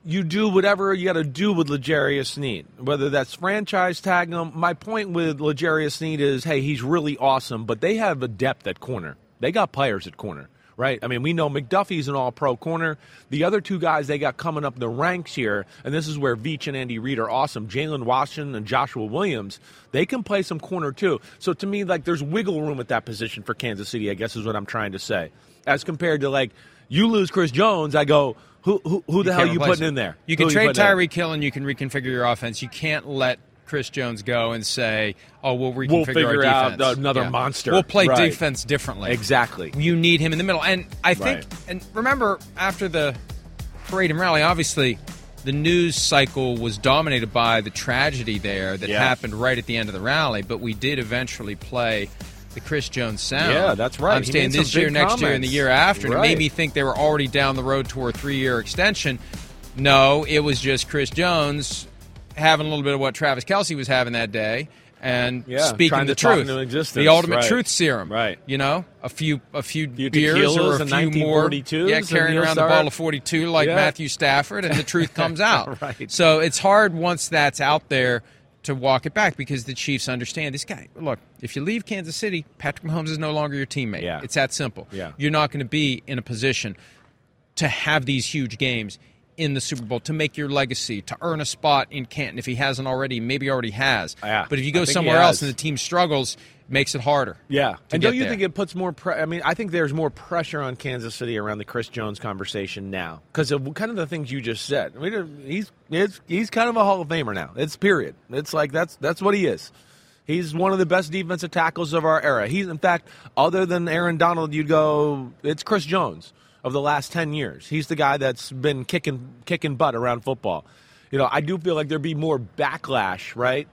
you do whatever you got to do with L'Jarius Sneed, whether that's franchise tag him. My point with L'Jarius Sneed is, hey, he's really awesome, but they have a depth at corner. They got players at corner, right? I mean, we know McDuffie's an all-pro corner. The other two guys they got coming up the ranks here, and this is where Veach and Andy Reid are awesome. Jalen Washington and Joshua Williams, they can play some corner too. So to me, like, there's wiggle room at that position for Kansas City. I guess is what I'm trying to say, as compared to like you lose Chris Jones, I go. Who, who, who the hell can't you putting him. in there? You Who can trade? Tyreek Hill and you can reconfigure your offense. You can't let Chris Jones go and say, "Oh, we'll reconfigure We'll figure our out defense." another monster. We'll play Right. defense differently. Exactly. You need him in the middle, and I think. Right. And remember, after the parade and rally, obviously. The news cycle was dominated by the tragedy there that Yeah. happened right at the end of the rally, but we did eventually play the Chris Jones sound. Yeah, that's right. I'm He saying this year, next year, and the year after. And it made me think they were already down the road toward a three year extension. No, it was just Chris Jones having a little bit of what Travis Kelce was having that day and Yeah, speaking the truth. the ultimate right. truth serum. Right. You know, a few a few, Few beers or a few more. 1942s Yeah, carrying around the start- bottle of 42 like Yeah. Matthew Stafford and the truth comes (laughs) out. Right. So it's hard once that's out there to walk it back because the Chiefs understand this guy. Look, if you leave Kansas City, Patrick Mahomes is no longer your teammate. Yeah. It's that simple. Yeah. You're not going to be in a position to have these huge games in the Super Bowl to make your legacy, to earn a spot in Canton. If he hasn't already, maybe already has. Yeah, but if you go somewhere else and the team struggles, it makes it harder. Yeah, and don't you there. think it puts more? Pre- I mean, I think there's more pressure on Kansas City around the Chris Jones conversation now because of kind of the things you just said. I mean, he's it's, he's kind of a Hall of Famer now. It's period. It's like that's that's what he is. He's one of the best defensive tackles of our era. He's in fact, other than Aaron Donald, you'd go it's Chris Jones of the last ten years. He's the guy that's been kicking kicking butt around football. You know, I do feel like there'd be more backlash, right?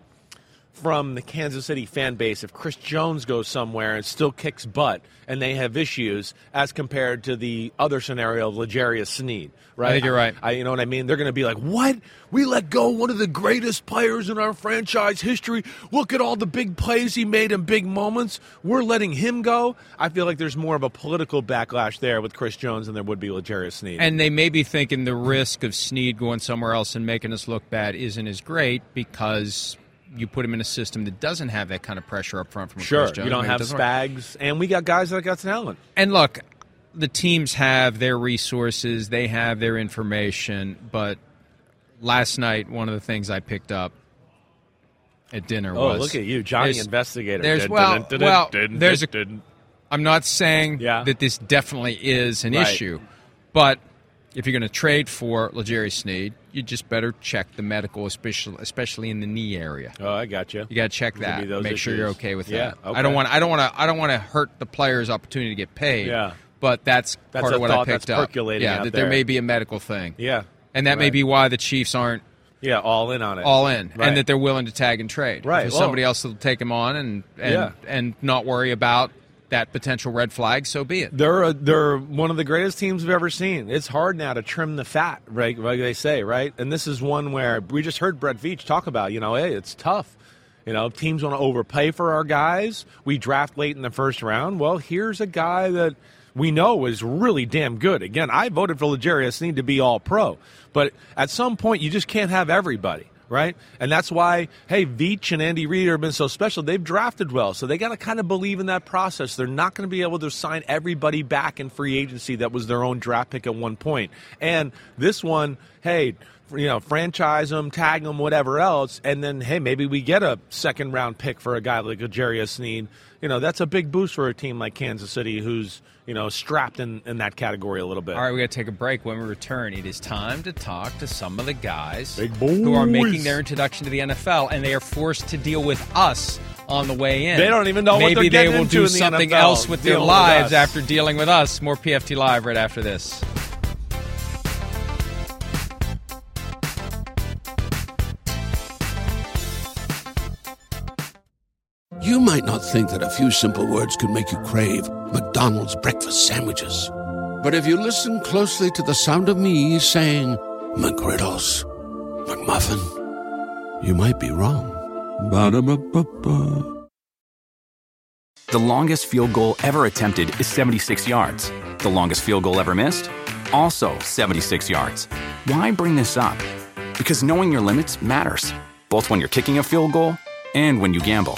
From the Kansas City fan base if Chris Jones goes somewhere and still kicks butt and they have issues as compared to the other scenario of L'Jarius Sneed, right? I think you're right. I, you know what I mean? They're going to be like, "What? We let go one of the greatest players in our franchise history. Look at all the big plays he made in big moments. We're letting him go." I feel like there's more of a political backlash there with Chris Jones than there would be L'Jarius Sneed. And they may be thinking the risk of Sneed going somewhere else and making us look bad isn't as great because you put him in a system that doesn't have that kind of pressure up front from a sure, Jones. you don't have doesn't work. Spags, and we got guys like got talent. And look, the teams have their resources, they have their information, but last night one of the things I picked up at dinner Oh, was look at you, Johnny there's- Investigator. There's Didn't, well, didn't, well, there's a. I'm not saying Yeah. that this definitely is an Right. issue, but if you're going to trade for Legere Sneed, you just better check the medical, especially especially in the knee area. Oh, I got you. You got to check that. Make sure you're okay with Yeah, that. okay. I don't want. I don't want to. I don't want to hurt the player's opportunity to get paid. Yeah. But that's, That's part of what I picked that's up. percolating yeah, that there. there. may be a medical thing. Yeah. And that may be why the Chiefs aren't Yeah, all in on it. all in, Right. and that they're willing to tag and trade. Right. Well- somebody else that'll take him on and and Yeah. and not worry about that potential red flag, so be it. They're a, they're one of the greatest teams we've ever seen. It's hard now to trim the fat, right? Like they say, right? And this is one where we just heard Brett Veach talk about. You know, hey, it's tough. You know, teams want to overpay for our guys. We draft late in the first round. Well, here's a guy that we know is really damn good. Again, I voted for L'Jarius Sneed to be all pro, but at some point you just can't have everybody. Right, and that's why hey, Veach and Andy Reid have been so special. They've drafted well, so they got to kind of believe in that process. They're not going to be able to sign everybody back in free agency that was their own draft pick at one point. And this one, hey, you know, franchise him, tag him, whatever else, and then hey, maybe we get a second round pick for a guy like Jerry Sneed. You know, that's a big boost for a team like Kansas City, who's you know strapped in in that category a little bit. All right, we got to take a break. When we return, it is time to talk to some of the guys who are making their introduction to the NFL, and they are forced to deal with us on the way in. They don't even know what Maybe they will into do in the something NFL, else with their dealing with lives after dealing with us. More PFT Live right after this. You might not think that a few simple words could make you crave McDonald's breakfast sandwiches. But if you listen closely to the sound of me saying McGriddles, McMuffin, you might be wrong. Ba-da-ba-ba-ba. The longest field goal ever attempted is 76 yards. The longest field goal ever missed? Also 76 yards. Why bring this up? Because knowing your limits matters, both when you're kicking a field goal and when you gamble.